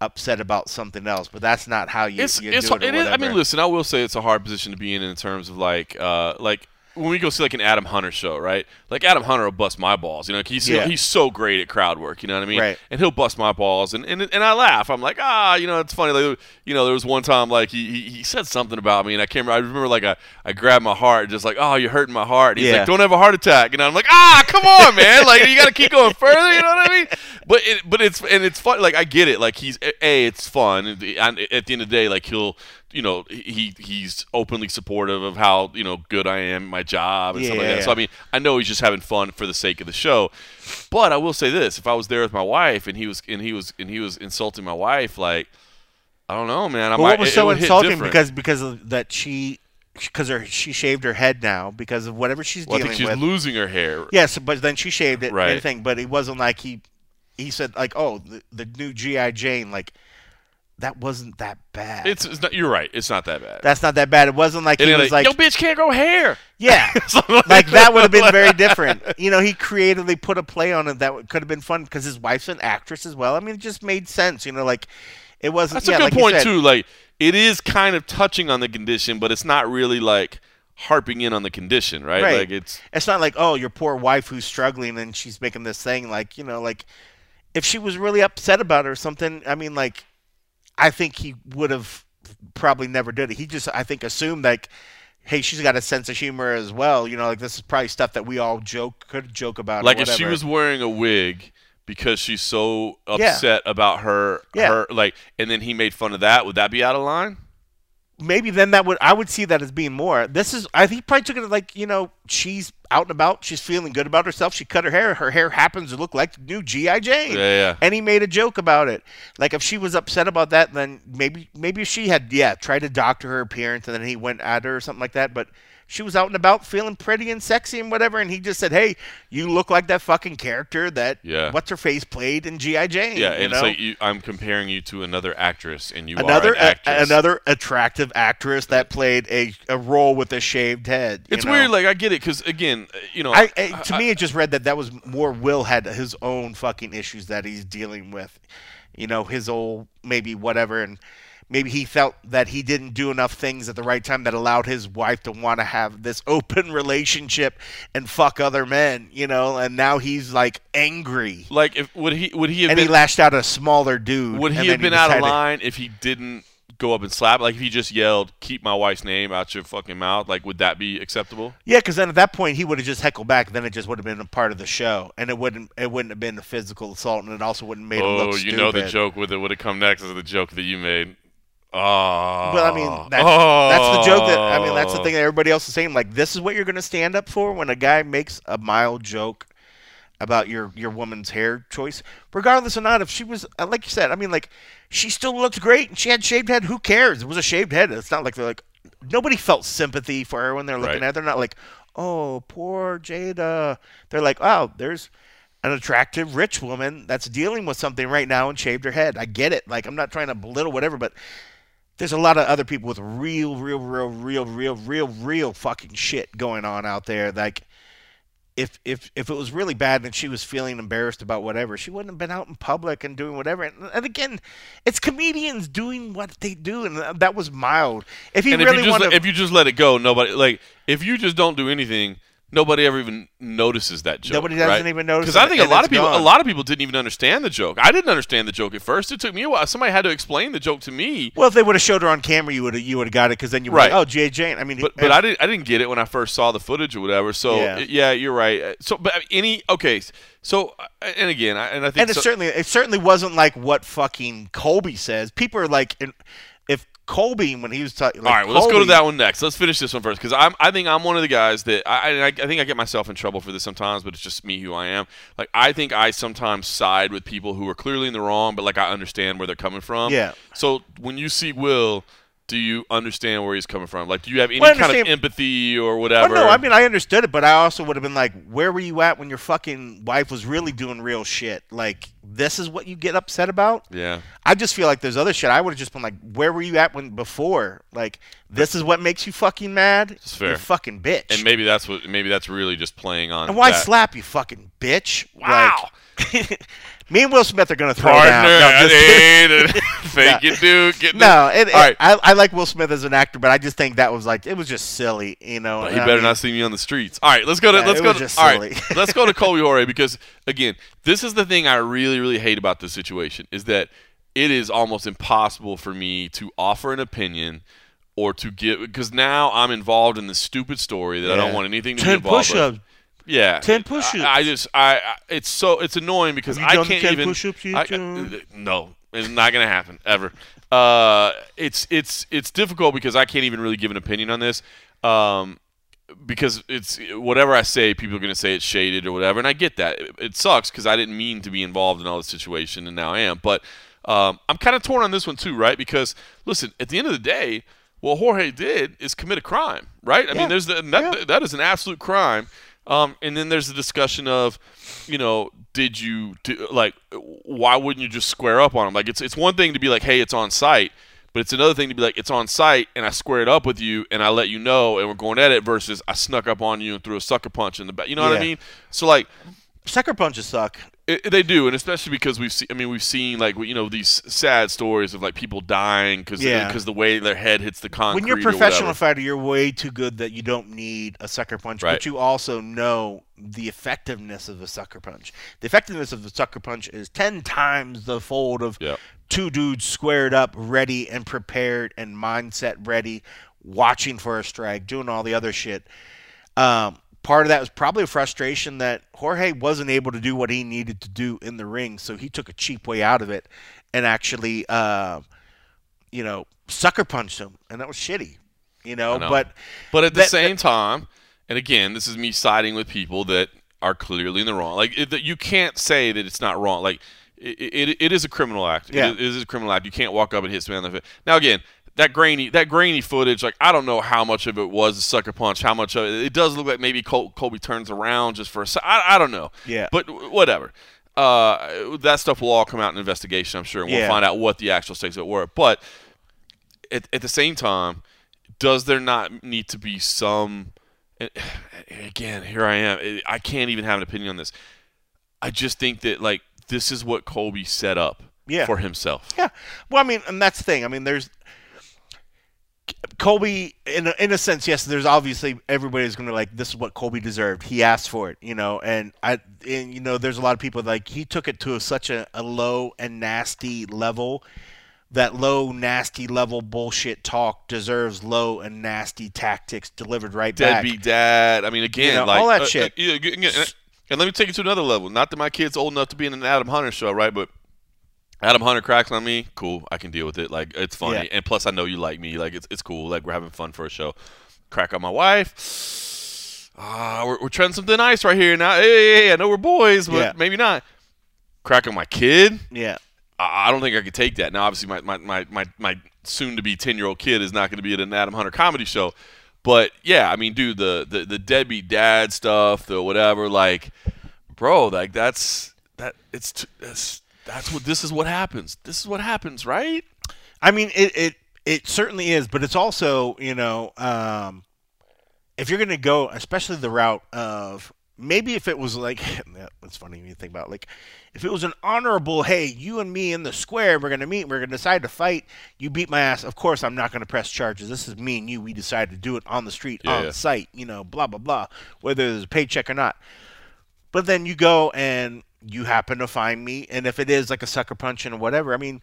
upset about something else, but that's not how you, it's you it's do it. it is, I mean, listen, I will say it's a hard position to be in in terms of like uh like when we go see like an Adam Hunter show, right? Like Adam Hunter will bust my balls, you know. He's Yeah. he's so great at crowd work, you know what I mean? Right. And he'll bust my balls, and, and and I laugh. I'm like, ah, you know, it's funny. Like, you know, there was one time like he he, he said something about me, and I can't remember. I remember like I, I grabbed my heart, just like, oh, you're hurting my heart. He's Yeah. like, don't have a heart attack, and I'm like, ah, come on, man. Like you got to keep going further. You know what I mean? But it, but it's and it's fun. Like I get it. Like he's a, it's fun. And at the end of the day, like he'll you know he he's openly supportive of how you know good I am at my job and stuff like Yeah. that. So I mean, I know he's just having fun for the sake of the show. But I will say this: if I was there with my wife and he was and he was and he was insulting my wife, like I don't know, man. I But might, what was it- it so hit insulting because because of that she because her she shaved her head now because of whatever she's well, I think she's with. losing her hair. Yes, but then she shaved it Right. and everything. But it wasn't like he he said like oh the, the new GI Jane like that wasn't that bad. It's, it's not. You're right. It's not that bad. That's not that bad. It wasn't like and he was like, like yo, bitch can't grow hair. yeah. <laughs> Like that would have been very different. You know, he creatively put a play on it that could have been fun because his wife's an actress as well. I mean, it just made sense. You know, like it wasn't. That's yeah, a good like point too. Like it is kind of touching on the condition, but it's not really like harping in on the condition, right? Right. Like it's It's not like oh, your poor wife who's struggling and she's making this thing. Like you know, like if she was really upset about it or something. I mean, like I think he would have probably never did it. He just I think assumed like. Hey, she's got a sense of humor as well. You know, like this is probably stuff that we all joke could joke about. or like if she was wearing a wig because she's so Yeah. upset about her Yeah. her like and then he made fun of that, would that be out of line? maybe then that would I would see that as being more. This is I think he probably took it like you know she's out and about, she's feeling good about herself. She cut her hair, her hair happens to look like the new GI Jane. Yeah, yeah. And he made a joke about it. Like if she was upset about that, then maybe maybe she had yeah tried to doctor her appearance and then he went at her or something like that. But she was out and about feeling pretty and sexy and whatever, and he just said, "Hey, you look like that fucking character that Yeah. what's her face played in GI Jane." Yeah, and know? it's like you, I'm comparing you to another actress and you another are an actress. a- another attractive actress that played a, a role with a shaved head. you it's know? weird like I get it cuz again, uh, you know, I, I, to me, it just read that that was more Will had his own fucking issues that he's dealing with. You know, his old maybe whatever, and maybe he felt that he didn't do enough things at the right time that allowed his wife to want to have this <laughs> open relationship and fuck other men. You know, and now he's like angry, like if would he would he have and been he lashed out at a smaller dude. Would he have been out of line if he didn't go up and slap? Like if he just yelled, "Keep my wife's name out your fucking mouth," like would that be acceptable? Yeah, because then at that point he would have just heckled back. Then it just would have been a part of the show, and it wouldn't it wouldn't have been a physical assault, and it also wouldn't have made him Oh, look you know the joke with it would have come next is the joke that you made. Oh, Well, I mean, that's, that's the joke that I mean, that's the thing that everybody else is saying. Like, this is what you're going to stand up for when a guy makes a mild joke about your your woman's hair choice, regardless or not. If she was uh, like you said, I mean, like she still looked great and she had shaved head. Who cares? It was a shaved head. It's not like they're like nobody felt sympathy for her when they're looking Right. at. her. They're not like, oh, poor Jada. They're like, oh, there's an attractive rich woman that's dealing with something right now and shaved her head. I get it. Like I'm not trying to belittle whatever, but there's a lot of other people with real, real, real, real, real, real, real fucking shit going on out there. Like, if if if it was really bad and she was feeling embarrassed about whatever, she wouldn't have been out in public and doing whatever. And, and again, it's comedians doing what they do, and that was mild. If he And really if you just wanted, let, if you just let it go, nobody like if you just don't do anything, nobody ever even notices that joke. Nobody doesn't right? even notice Because I think a lot of people, a lot of people didn't even understand the joke. I didn't understand the joke at first. It took me a while. Somebody had to explain the joke to me. well, if they would have showed her on camera, you would have you would have got it because then you Right. like, oh, G.A. Jane. I mean, But but I didn't I didn't get it when I first saw the footage or whatever. So Yeah. yeah, you're right. Uh, So but any okay. So uh, and again, I- and I think and it so- certainly it certainly wasn't like what fucking Colby says. People are like, Colby when he was talking, like, All right, well, let's go to that one next. Let's finish this one first because I'm. I think I'm one of the guys that I, I. I think I get myself in trouble for this sometimes, but it's just me who I am. Like I think I sometimes side with people who are clearly in the wrong, but like I understand where they're coming from. Yeah. So when you see Will do you understand where he's coming from? Like, do you have any Well, kind of empathy or Well, whatever? no, I mean I understood it, but I also would have been like, where were you at when your fucking wife was really doing real shit? Like, this is what you get upset about? yeah, I just feel like there's other shit. I would have just been like, where were you at when before? Like, this is what makes you fucking mad? It's fair. You fucking bitch. and maybe that's what maybe that's really just playing on. And why that. slap you, fucking bitch? Wow. Like, <laughs> me and Will Smith are gonna throw partner? down. No, I just- ain't it. Thank you, dude. Get no, it, it- All right. I, I like Will Smith as an actor, but I just think that was like it was just silly, you know. But he I better mean, not see me on the streets. All right, let's go to Yeah, let's it go to all right, <laughs> let's go to Colby <laughs> Jorge because again, this is the thing I really really hate about this situation is that it is almost impossible for me to offer an opinion or to give because now I'm involved in this stupid story that I don't want anything to be ten involved push-ups. with. Yeah, 10 push-ups. I, I just I, I it's so it's annoying because I can't 10 even push-ups yet, I- John? no, it's not gonna happen ever. Uh, it's it's it's difficult because I can't even really give an opinion on this. Um, because it's whatever I say, people are going to say it's shaded or whatever, and I get that. It, it sucks because I didn't mean to be involved in all this situation, and now I am. But um, I'm kind of torn on this one too, right? Because listen, at the end of the day, what Jorge did is commit a crime, right? I Yeah. mean, there's the, that, Yeah. that is an absolute crime. Um, and then there's the discussion of, you know, did you do, like, why wouldn't you just square up on him? Like, it's it's one thing to be like, hey, it's on site, but it's another thing to be like, it's on site, and I square it up with you, and I let you know, and we're going at it. Versus I snuck up on you and threw a sucker punch in the back. You know what I mean? So like, Sucker punches suck. It, they do, and especially because we've seen. I mean, we've seen like you know these sad stories of like people dying because Yeah. the way their head hits the concrete. when you're a professional fighter, you're way too good that you don't need a sucker punch, Right. but you also know the effectiveness of a sucker punch. The effectiveness of the sucker punch is 10 times the fold of Yep. two dudes squared up, ready and prepared and mindset ready, watching for a strike, doing all the other shit. Um, part of that was probably a frustration that Jorge wasn't able to do what he needed to do in the ring, so he took a cheap way out of it and actually, uh, you know, sucker punched him, and that was shitty. You know, know. but But at the That- same time, and again, this is me siding with people that are clearly in the wrong. Like it, that you can't say that it's not wrong. Like it, it, it is a criminal act. Yeah. It, is a criminal act. You can't walk up and hit someone in the face. Now again, that grainy that grainy footage, like I don't know how much of it was a sucker punch. How much of it? It does look like maybe Col- Colby turns around just for a second. I, don't know. Yeah. But w- whatever. Uh, that stuff will all come out in investigation, I'm sure, and we'll Yeah. find out what the actual stakes of were. But at, at the same time, does there not need to be some? Eh, eh, again, here I am. Eh, I can't even have an opinion on this. I just think that like this is what Colby set up Yeah. for himself. Yeah. Well, I mean, and that's the thing. I mean, there's Colby in a, in a sense. Yes, there's obviously everybody's going to like this is what Colby deserved. He asked for it, you know. And I, and you know, there's a lot of people like he took it to a, such a, a low and nasty level. That low, nasty level bullshit talk deserves low and nasty tactics delivered right back. Deadbeat dad. I mean, again, You know, like all that uh, shit. uh, yeah, and- and let me take it to another level. Not that my kid's old enough to be in an Adam Hunter show, right? But Adam Hunter cracks on me. Cool, I can deal with it. Like it's funny, Yeah. and plus I know you like me. Like it's it's cool. Like we're having fun for a show. Crack on my wife. Ah, we're, we're something nice right here now. Hey, hey, hey, I know we're boys, but Yeah. maybe not. Crack on my kid. Yeah. I I don't think I could take that. Now, obviously, my my my my, my soon to be ten year old kid is not going to be at an Adam Hunter comedy show, but yeah, I mean, dude, the the the deadbeat dad stuff, the whatever, like, bro, like that's that it's t- that's what this is what happens. This is what happens, right? I mean, it, it it certainly is, but it's also you know, um, if you're going to go, especially the route of maybe if it was like <laughs> that's funny when you think about it, like if it was an honorable, hey, you and me in the square, we're going to meet, we're going to decide to fight. You beat my ass. Of course, I'm not going to press charges. This is me and you. We decided to do it on the street, Yeah, on yeah. site. You know, blah blah blah. Whether there's a paycheck or not. But then you go and you happen to find me, and if it is like a sucker punch and whatever, I mean,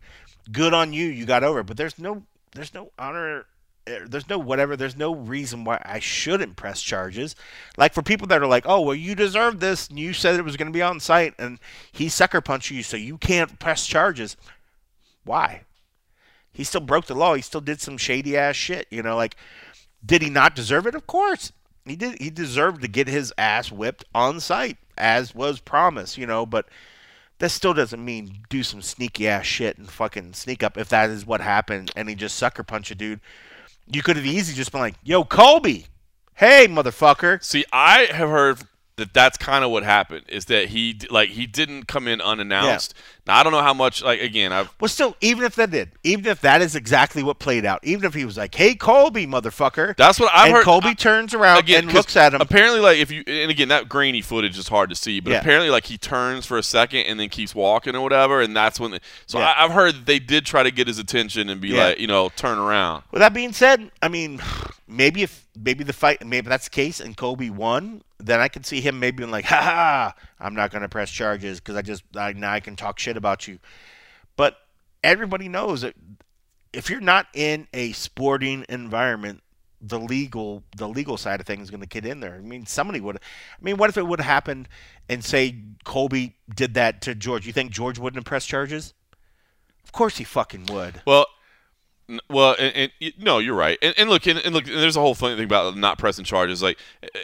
good on you, you got over. it. But there's no, there's no honor, eh, there's no whatever, there's no reason why I shouldn't press charges. Like for people that are like, oh well, you deserve this, and you said it was going to be on site, and he sucker punched you, so you can't press charges. Why? He still broke the law. He still did some shady ass shit. You know, like, did he not deserve it? Of course. He did. He deserved to get his ass whipped on site, as was promised. You know, but that still doesn't mean do some sneaky ass shit and fucking sneak up if that is what happened and he just sucker punch a dude. You could have easily just been like, "Yo, Colby, hey, motherfucker." See, I have heard that that's kind of what happened. Is that he like he didn't come in unannounced. Now I don't know how much. Like again, I've Well, still, even if that did, even if that is exactly what played out, even if he was like, "Hey, Colby, motherfucker," that's what I've heard. Colby I- turns around again, and looks at him. Apparently, like if you and again that grainy footage is hard to see, but Yeah. apparently like he turns for a second and then keeps walking or whatever, and that's when. The, so Yeah. I, I've heard that they did try to get his attention and be Yeah. like, you know, turn around. With that being said, I mean, <sighs> maybe if maybe the fight, maybe that's the case, and Colby won, then I could see him maybe being like, "Ha ha, I'm not going to press charges because I just I, now I can talk shit about you." But everybody knows that if you're not in a sporting environment, the legal the legal side of things is going to get in there. I mean, somebody would. I mean, what if it would have happened and say Colby did that to George? You think George wouldn't have pressed charges? Of course he fucking would. Well, well, and, and no, you're right. And, and look, and, and look, and there's a whole funny thing about not pressing charges, like eh, eh,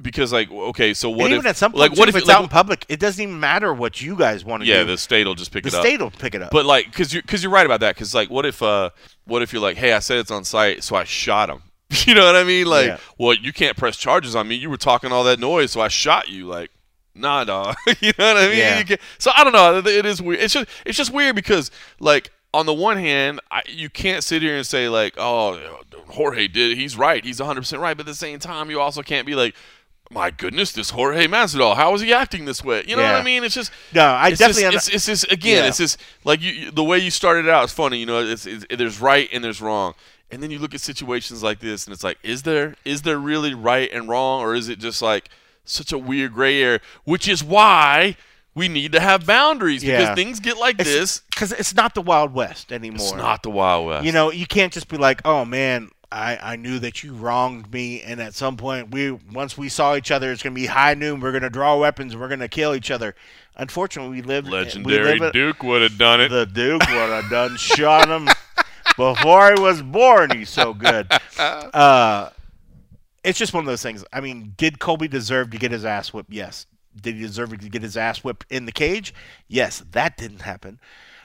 because like okay, so what and if even at some point, like what if, if it's like, out in public, it doesn't even matter what you guys want to yeah, do. Yeah, the state will just pick the it up. The state will pick it up. But like, because you're because you're right about that. Because like, what if uh, what if you're like, hey, I said it's on site, so I shot him. <laughs> you know what I mean? Like, Yeah. well, you can't press charges on me. You were talking all that noise, so I shot you. Like, nah, dog. <laughs> you know what I mean? Yeah. So I don't know. It is weird. It's just it's just weird because like. On the one hand, I, you can't sit here and say like, "Oh, Jorge did. He's right. He's 100 percent right." But at the same time, you also can't be like, "My goodness, this Jorge Masvidal. How is he acting this way?" You know what I mean? It's just no, I it's definitely. just, it's, it's just again, Yeah. it's just like you, you- the way you started out is funny. You know, it's, it's there's right and there's wrong, and then you look at situations like this, and it's like, is there is there really right and wrong, or is it just like such a weird gray area? Which is why we need to have boundaries Yeah. because things get like It's- this. because it's not the Wild West anymore. It's not the Wild West. You know, you can't just be like, "Oh man, I, I knew that you wronged me, and at some point we once we saw each other, it's gonna be high noon. We're gonna draw weapons. We're gonna kill each other." Unfortunately, we live. legendary we live Duke would have done it. The Duke would have done shot him <laughs> before he was born. He's so good. <laughs> Uh, it's just one of those things. I mean, did Colby deserve to get his ass whipped? Yes. Did he deserve to get his ass whipped in the cage? Yes. That didn't happen.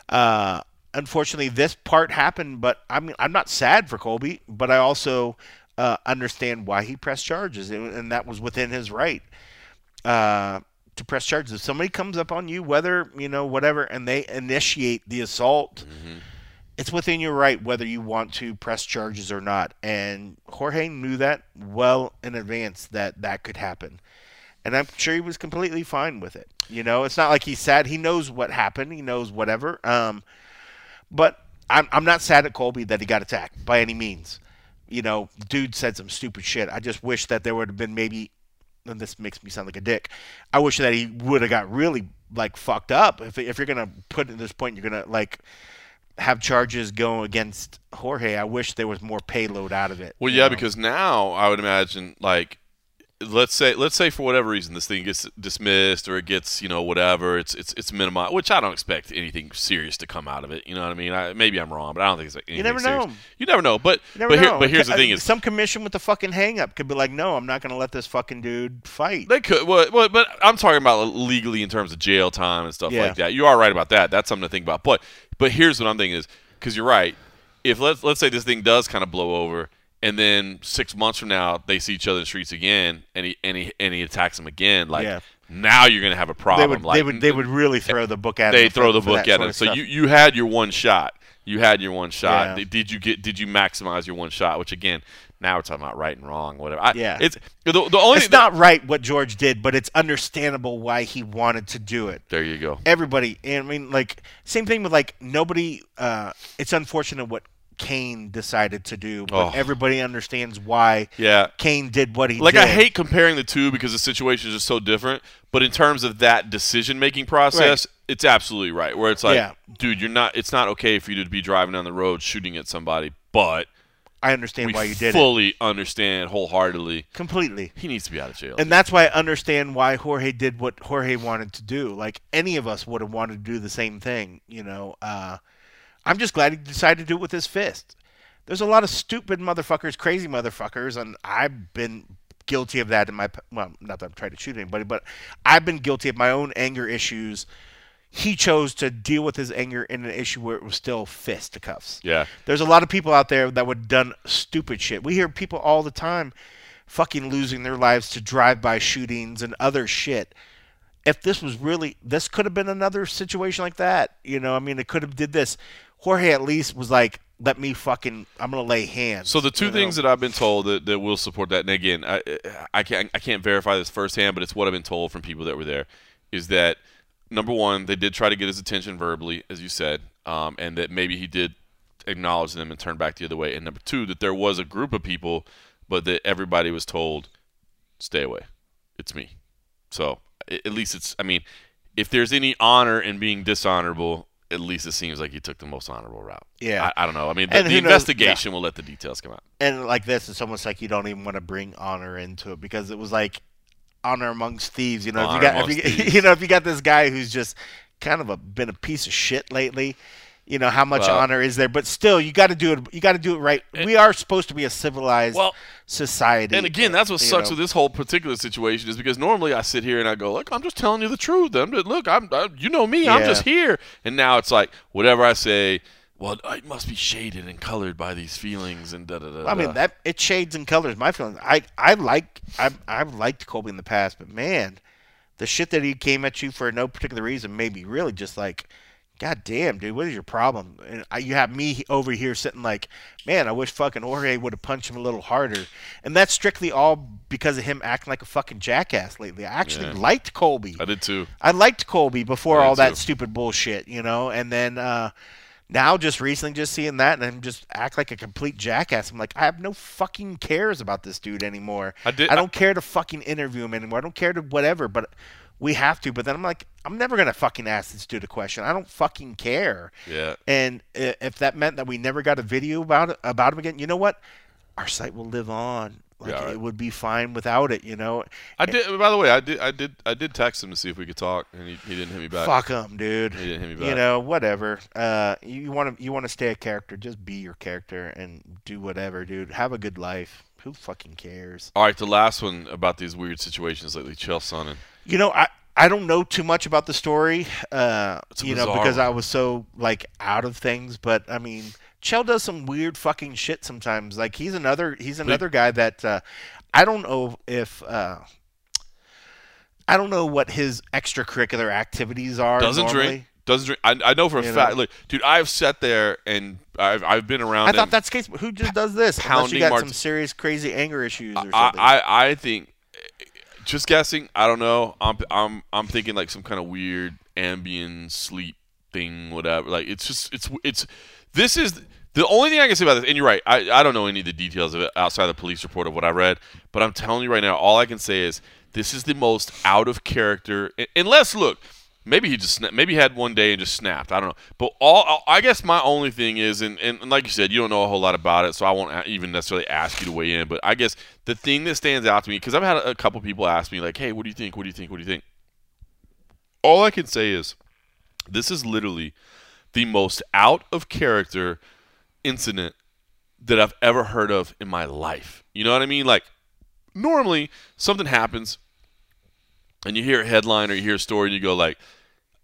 Uh, unfortunately, this part happened. But I mean, I'm not sad for Colby, but I also uh, understand why he pressed charges, and, and that was within his right uh, to press charges. If somebody comes up on you, whether you know whatever, and they initiate the assault, it's within your right whether you want to press charges or not. And Jorge knew that well in advance that that could happen, and I'm sure he was completely fine with it. You know, it's not like he's sad. He knows what happened. He knows whatever. Um, but I'm I'm not sad at Colby that he got attacked by any means. You know, dude said some stupid shit. I just wish that there would have been maybe and this makes me sound like a dick. I wish that he would have got really like fucked up. If if you're gonna put at this point, you're gonna like have charges go against Jorge. I wish there was more payload out of it. Well, yeah, know? because now I would imagine like let's say let's say for whatever reason this thing gets dismissed or it gets you know whatever it's it's it's minimized, which I don't expect anything serious to come out of it. You know what I mean? I, maybe I'm wrong, but I don't think it's like anything never serious. know. You never know. But You never but here, know. but here's the thing: is some commission with the fucking hang up could be like, no, I'm not gonna let this fucking dude fight. They could, well, well, but I'm talking about legally in terms of jail time and stuff Yeah. like that. You are right about that. That's something to think about. But, but here's what I'm thinking is because you're right. If let's let's say this thing does kind of blow over, and then six months from now they see each other in the streets again, and he and he and he attacks them again, like Yeah. now you're gonna have a They problem. would, like they would, they would really throw the book at him. they throw the book at him. So you you had your one shot. You had your one shot. Yeah. Did- you get? Did you maximize your one shot? Which again, now we're talking about right and wrong, whatever. I, Yeah. it's the, the only. it's not right what George did, but it's understandable why he wanted to do it. there you go. everybody and i mean like same thing with like nobody uh it's unfortunate what cain decided to do but Oh. everybody understands why Yeah. cain did what he like did Like I hate comparing the two because the situations are so different. But in terms of that decision making process, it's absolutely right. Where it's like, Yeah. dude, you're not. It's not okay for you to be driving down the road shooting at somebody. But i understand we why you did it fully understand wholeheartedly completely he needs to be out of jail. and that's why i understand why jorge did what jorge wanted to do like any of us would have wanted to do the same thing you know uh i'm just glad he decided to do it with his fist there's a lot of stupid motherfuckers crazy motherfuckers and i've been guilty of that in my well not that i'm trying to shoot anybody but i've been guilty of my own anger issues he chose to deal with his anger in an issue where it was still fisticuffs. Yeah. There's a lot of people out there that would have done stupid shit. We hear people all the time fucking losing their lives to drive-by shootings and other shit. If this was really, this could have been another situation like that. You know, I mean, it could have did this. Jorge at least was like, "Let me fucking, I'm gonna lay hands." So the two you know? things that I've been told that, that will support that, and again, I I can't I can't verify this firsthand, but it's what I've been told from people that were there, is that number one, they did try to get his attention verbally, as you said, um, and that maybe he did acknowledge them and turn back the other way, and number two, that there was a group of people, but that everybody was told, stay away, it's me. So at least it's I mean, if there's any honor in being dishonorable. At least it seems like he took the most honorable route. Yeah. I, I don't know. I mean, the, the investigation will let the details come out. and like this, it's almost like you don't even want to bring honor into it because it was like honor amongst thieves. You know, if you got, if you, <laughs> you know, if you got this guy who's just kind of a been a piece of shit lately, you know how much Well- honor is there? But still, you got to do it. You got to do it right. we are supposed to be a civilized Well, society. And again, that's what sucks know. with this whole particular situation is because normally I sit here and I go, look, I'm just telling you the truth. I'm just, look, I'm, I, you know me, I'm just here. And now it's like whatever I say, well, it must be shaded and colored by these feelings and da da da. I mean that it shades and colors my feelings. I I like I I've liked Colby in the past, but man, the shit that he came at you for no particular reason made me really just like, God damn, dude, what is your problem? And I, you have me over here sitting like, man, I wish fucking Jorge would have punched him a little harder. And that's strictly all because of him acting like a fucking jackass lately. I actually Yeah. liked Colby. I did too. I liked Colby before I all that too. stupid bullshit, you know, and then uh, now just recently just seeing that and him just act like a complete jackass. I'm like, I have no fucking cares about this dude anymore. I did- I don't care to fucking interview him anymore. I don't care to whatever, but we have to. But then I'm like, I'm never gonna fucking ask this dude a question. I don't fucking care. Yeah. And if that meant that we never got a video about it, about him again, you know what? Our site will live on. Like Yeah, right. it would be fine without it, you know. I did. By the way, I did. I did. I did text him to see if we could talk, and he, he didn't hit me back. Fuck him, dude. He didn't hit me back. You know, whatever. Uh, you want to you want to stay a character, just be your character and do whatever, dude. Have a good life. Who fucking cares? All right, the last one about these weird situations lately, Chael Sonnen. You know, I I don't know too much about the story. Uh, you know, because one. I was so like out of things. But I mean, Chael does some weird fucking shit sometimes. Like he's another he's another guy that uh, I don't know if. Uh, I don't know what his extracurricular activities are. Doesn't normally. drink. Doesn't drink. I, I know for a You fact. know? Look, dude, I've sat there and I've I've been around. I thought that's the case. but Who just does this? Unless pounding you got some serious, crazy anger issues or I, something. I I think just guessing. I don't know. I'm I'm I'm thinking like some kind of weird Ambien sleep thing, whatever. Like it's just it's it's this is the only thing I can say about this. And you're right. I I don't know any of the details of it outside the police report of what I read. But I'm telling you right now, all I can say is this is the most out of character. un- Unless look. Maybe he just maybe he had one day and just snapped. I don't know. But all I guess my only thing is, and, and like you said, you don't know a whole lot about it, so I won't even necessarily ask you to weigh in. But I guess the thing that stands out to me because I've had a couple people ask me like, "Hey, what do you think? What do you think? What do you think?" All I can say is, this is literally the most out of character incident that I've ever heard of in my life. You know what I mean? Like normally something happens and you hear a headline or you hear a story and you go like,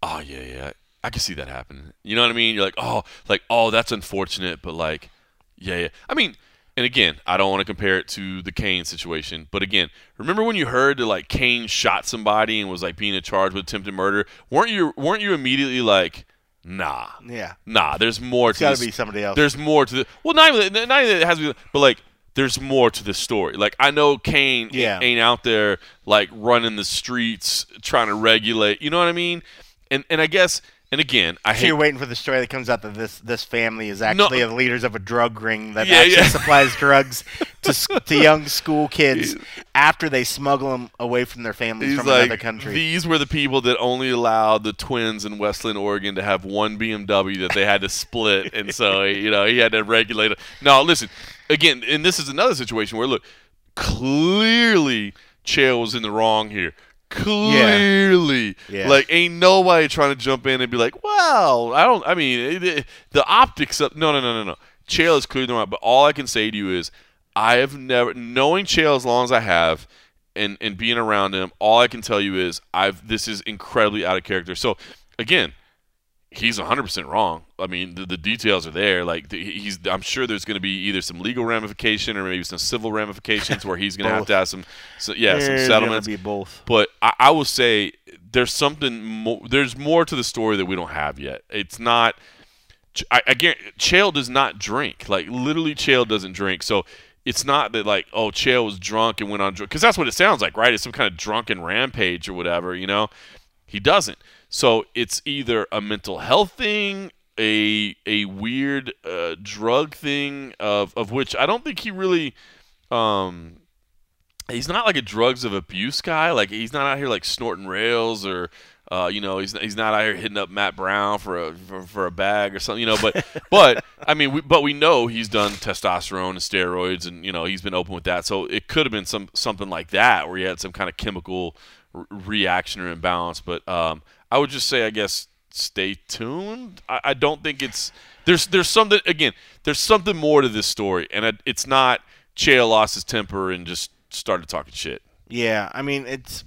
"Oh yeah, yeah, I can see that happening." You know what I mean? You're like, "Oh, like oh, that's unfortunate, but like yeah, yeah." I mean, and again, I don't want to compare it to the Cain situation, but again, remember when you heard that like Cain shot somebody and was like being charged with attempted murder? Weren't you weren't you immediately like, "Nah, yeah, nah, there's more it's to got this to be somebody else. there's more to the well not even not even that it has to be but like there's more to the story like i know cain Yeah. ain't out there like running the streets trying to regulate you know what i mean and and i guess and again i So hate you're waiting for the story that comes out that this this family is actually the leaders of a drug ring that Yeah, actually yeah. supplies drugs to <laughs> to young school kids after they smuggle them away from their families He's from like, another country. these were the people that only allowed the twins in West Linn, Oregon to have one BMW that they had to split. And so, <laughs> you know, he had to regulate it. No, listen, again, and this is another situation where, look, clearly Chael was in the wrong here. Clearly. Yeah. Like, ain't nobody trying to jump in and be like, well, I don't, I mean, it, it- the optics of, no, no, no, no, no. Chael is clearly wrong. But all I can say to you is, I have never, knowing Chael as long as I have, and and being around him, all I can tell you is I've this is incredibly out of character. So again, he's 100% wrong. I mean, the, the details are there. Like the, he's, I'm sure there's going to be either some legal ramification or maybe some civil ramifications where he's going to have to have some, so, yeah, some There's gonna settlements. be both. But I, I will say there's something more. There's more to the story that we don't have yet. It's not. I, I guarantee, Chael does not drink. Like literally, Chael doesn't drink. So it's not that like oh Chael was drunk and went on drunk because that's what it sounds like, right? It's some kind of drunken rampage or whatever. You know, he doesn't. So it's either a mental health thing, a a weird uh, drug thing of of which I don't think he really. Um, he's not like a drugs of abuse guy. Like he's not out here like snorting rails or uh, you know he's he's not out here hitting up Matt Brown for a for, for a bag or something. You know, but <laughs> but I mean, we, but we know he's done testosterone and steroids, and you know he's been open with that. So it could have been some something like that where he had some kind of chemical re- reaction or imbalance. But um, I would just say, I guess, stay tuned. I, I don't think it's there's there's something again. There's something more to this story, and it, it's not Chael lost his temper and just started talking shit. Yeah, I mean it's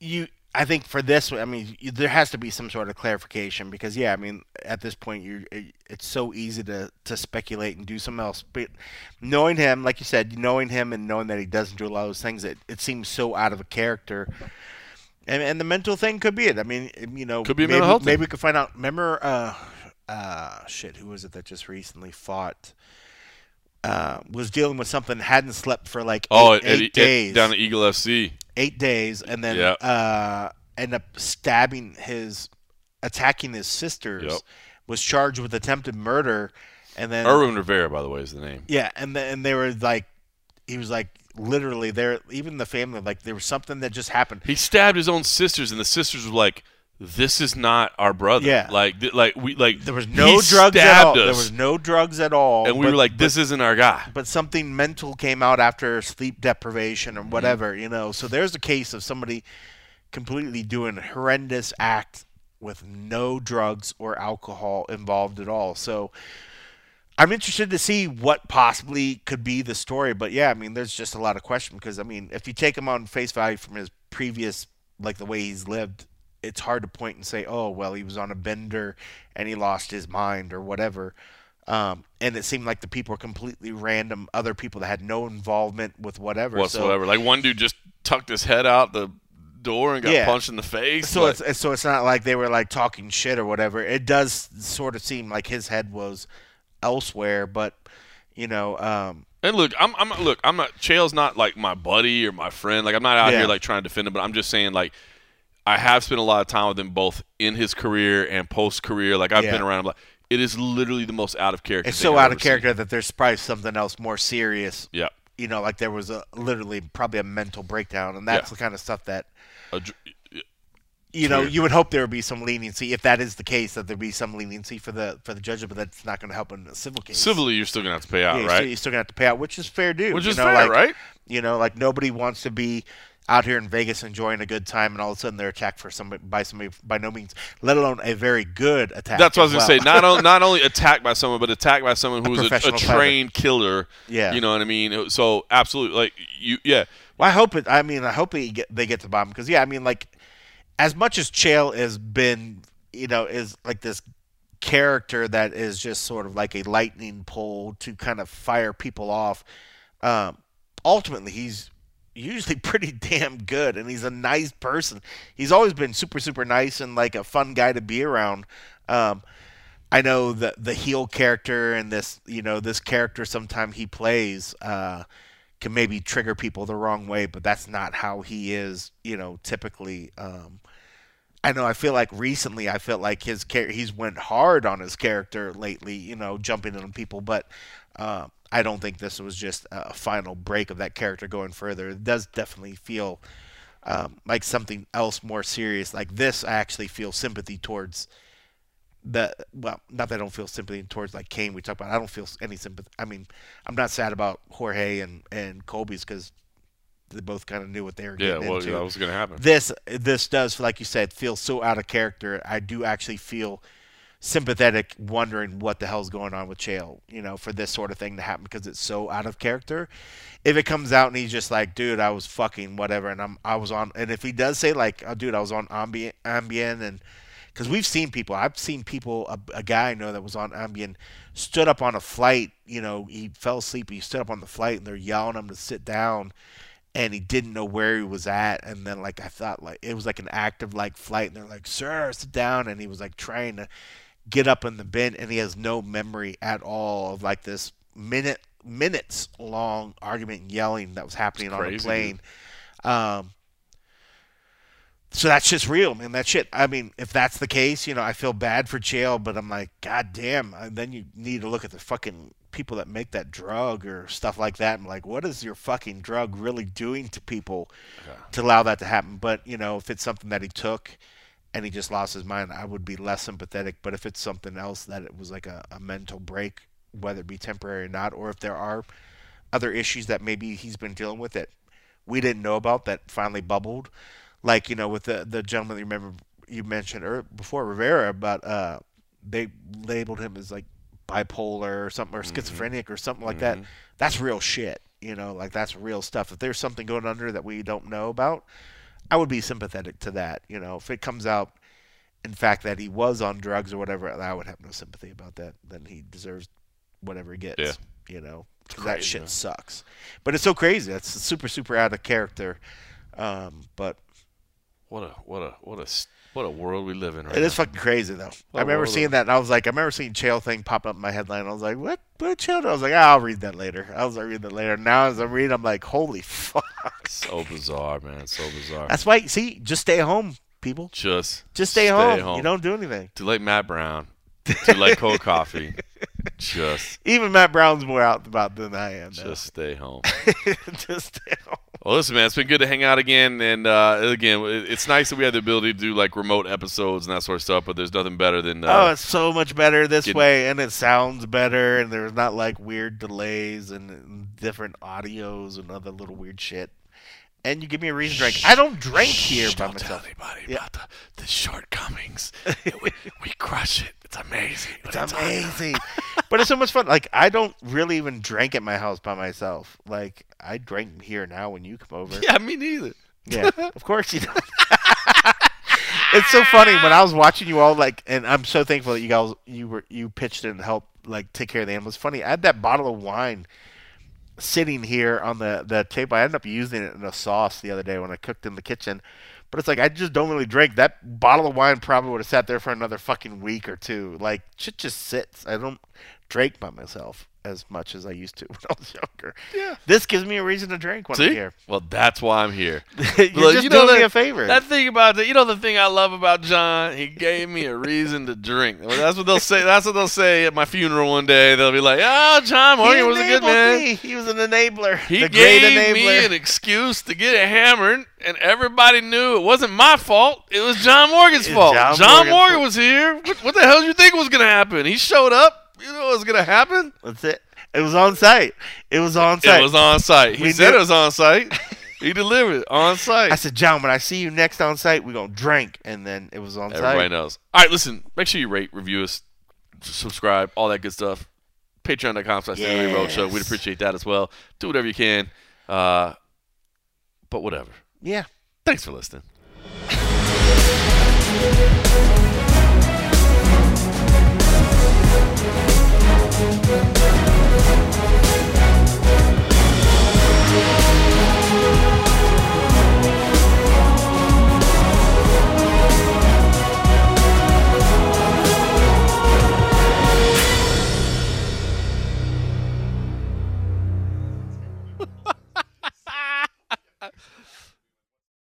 you. I think for this, I mean, you, there has to be some sort of clarification because, yeah, I mean, at this point, you it's so easy to to speculate and do something else. But knowing him, like you said, knowing him and knowing that he doesn't do a lot of those things, it, it seems so out of a character. And, and the mental thing could be it. I mean, you know, Could be maybe, mental health maybe thing. we could find out. Remember, uh, uh, shit, who was it that just recently fought? Uh, was dealing with something, hadn't slept for like eight, Oh, eight at- days down at Eagle FC. eight days and then Yeah. uh, end up stabbing his, attacking his sisters. Yep. Was charged with attempted murder, and then Irwin Rivera, by the way, is the name. yeah, and then and they were like, he was like literally there. Even the family like there was something that just happened. He stabbed his own sisters, and the sisters were like, "This is not our brother." Yeah. like, th- like we like There was no drugs at all. There was no drugs at all. and we but- were like, "This isn't our guy." but something mental came out after sleep deprivation Mm-hmm. or whatever, you know. So there's a case of somebody completely doing a horrendous act with no drugs or alcohol involved at all. So I'm interested to see what possibly could be the story. But yeah, I mean, there's just a lot of question because I mean, if you take him on face value from his previous, like the way he's lived, it's hard to point and say, oh, well, he was on a bender and he lost his mind or whatever. Um, and it seemed like the people were completely random, other people that had no involvement with whatever. So- whatsoever. like one dude just tucked his head out the door and got Yeah. punched in the face. So like- it's so it's not like they were like talking shit or whatever. It does sort of seem like his head was elsewhere, but you know, um, and look, I'm, I'm look, I'm not. Chael's not like my buddy or my friend. Like I'm not out Yeah. here like trying to defend him, but I'm just saying like. I have spent a lot of time with him both in his career and post career. Like I've Yeah. been around him. Like, it is literally the most out of character. it's so I've out of ever seen. character that there's probably something else more serious. Yeah. You know, like there was a literally probably a mental breakdown, and that's Yeah. the kind of stuff that A you know you would hope there would be some leniency if that is the case that there'd be some leniency for the for the judge, but that's not going to help in a civil case. Civilly, you're still gonna have to pay out, Yeah, you're right? Still, you're still gonna have to pay out, which is fair due. Which you is know, fair, like, right? You know, like nobody wants to be out here in Vegas enjoying a good time, and all of a sudden they're attacked for somebody by somebody by no means, let alone a very good attack. That's what I was as gonna say. Not on, <laughs> not only attacked by someone, but attacked by someone who was a, a fighter. trained killer. Yeah. you know what I mean. So absolutely, like you, yeah, Well, I hope it. I mean, I hope they get they get to the bottom because yeah, I mean, like as much as Chael has been, you know, is like this character that is just sort of like a lightning pole to kind of fire people off. Um, ultimately, he's usually <laughs> pretty damn good, and he's a nice person. He's always been super super nice and like a fun guy to be around. Um, I know the the heel character and this you know this character sometimes he plays uh, can maybe trigger people the wrong way, but that's not how he is. You know, typically. Um, I know. I feel like recently, I felt like his char- he's went hard on his character lately. You know, jumping on people, but uh, I don't think this was just a final break of that character going further. It does definitely feel um, like something else more serious. Like this, I actually feel sympathy towards the well, not that I don't feel sympathy towards like Cain. We talked about. I don't feel any sympathy. I mean, I'm not sad about Jorge and and Colby's because they both kind of knew what they were yeah. getting Well, into. that was gonna happen. this this does, like you said, feel so out of character. I do actually feel sympathetic, wondering what the hell's going on with Chael, you know, for this sort of thing to happen because it's so out of character. If it comes out and he's just like, dude, I was fucking whatever, and I'm I was on, and if he does say like, oh, dude, I was on Ambien, Ambien, and because we've seen people, I've seen people, a, a guy I know that was on Ambien, stood up on a flight, you know, he fell asleep, he stood up on the flight, and they're yelling him to sit down and he didn't know where he was at. And then like i thought like it was like an active like flight and they're like sir sit down. And he was like trying to get up in the bin and he has no memory at all of like this minute minutes long argument and yelling that was happening on the crazy, plane. Um so that's just real, man. That shit. I mean, if that's the case, you know, I feel bad for Chael, but I'm like, god damn. And then you need to look at the fucking people that make that drug or stuff like that. And like, what is your fucking drug really doing to people to allow that to happen? But you know, if it's something that he took and he just lost his mind, I would be less sympathetic. But if it's something else that it was like a, a mental break, whether it be temporary or not, or if there are other issues that maybe he's been dealing with that we didn't know about that finally bubbled, like you know with the the gentleman you remember you mentioned or before Rivera but uh they labeled him as like bipolar or something or schizophrenic or something like that. That's real shit. You know, like that's real stuff. If there's something going under that we don't know about, I would be sympathetic to that. You know, if it comes out, in fact, that he was on drugs or whatever, I would have no sympathy about that. Then he deserves whatever he gets. Yeah. You know, 'cause that shit man. sucks. But it's so crazy. That's super, super out of character. Um, but What a what a what a what a world we live in right now. it is fucking crazy though. What I remember seeing that and I was like, I remember seeing Chael thing pop up in my headline. I was like, what? What Chael? I was like, ah, I'll read that later. I was like, read that later. Now as I'm reading, I'm like, holy fuck. So bizarre, man. So bizarre. That's why. See, just stay home, people. just Just stay, home. You don't do anything. to like Matt Brown, to like cold coffee. <laughs> Just Even Matt Brown's more out about than I am. Now. just stay home. <laughs> just stay home. Well, listen, man, it's been good to hang out again, and uh, again, it's nice that we have the ability to do like remote episodes and that sort of stuff. But there's nothing better than oh, uh, it's so much better this get- way, and it sounds better, and there's not like weird delays and different audios and other little weird shit. And you give me a reason to drink. I don't drink here Shh, by don't tell anybody Yeah. about the, the shortcomings. <laughs> we, we crush it. It's amazing. It's amazing. but it's so much fun. Like I don't really even drink at my house by myself. Like I drink here now when you come over. Yeah, me neither. Yeah, of course you don't. <laughs> it's so funny when I was watching you all like, and I'm so thankful that you guys you were you pitched in to help like take care of the animals. Funny, I had that bottle of wine sitting here on the the table. I ended up using it in a sauce the other day when I cooked in the kitchen. But it's like I just don't really drink. That bottle of wine probably would have sat there for another fucking week or two. Like shit just sits. I don't drink by myself as much as I used to <laughs> when I was younger. Yeah. This gives me a reason to drink when I'm See? here. Well, that's why I'm here. <laughs> You're Look, just you know doing me a favor. That thing about the, you know, the thing I love about John, he gave me a reason to drink. Well, that's what they'll say. That's what they'll say at my funeral one day. They'll be like, "Oh, John Morgan was a good man. me. He was an enabler. He the great gave enabler. me an excuse to get hammered, and everybody knew it wasn't my fault. It was John Morgan's fault. John John, Morgan was here. What, what the hell did you think was going to happen? He showed up. You know what was going to happen? That's it. It was on site. It was on site. It was on site. He We said it was on site. he delivered on site. I said, John, when I see you next on site, we're gonna drink, and then it was on Everybody site. Everybody knows. All right, listen. Make sure you rate, review us, subscribe, all that good stuff. Patreon.com slash yes. Roadshow. We'd appreciate that as well. Do whatever you can. Uh, but whatever. Yeah. Thanks for listening. Música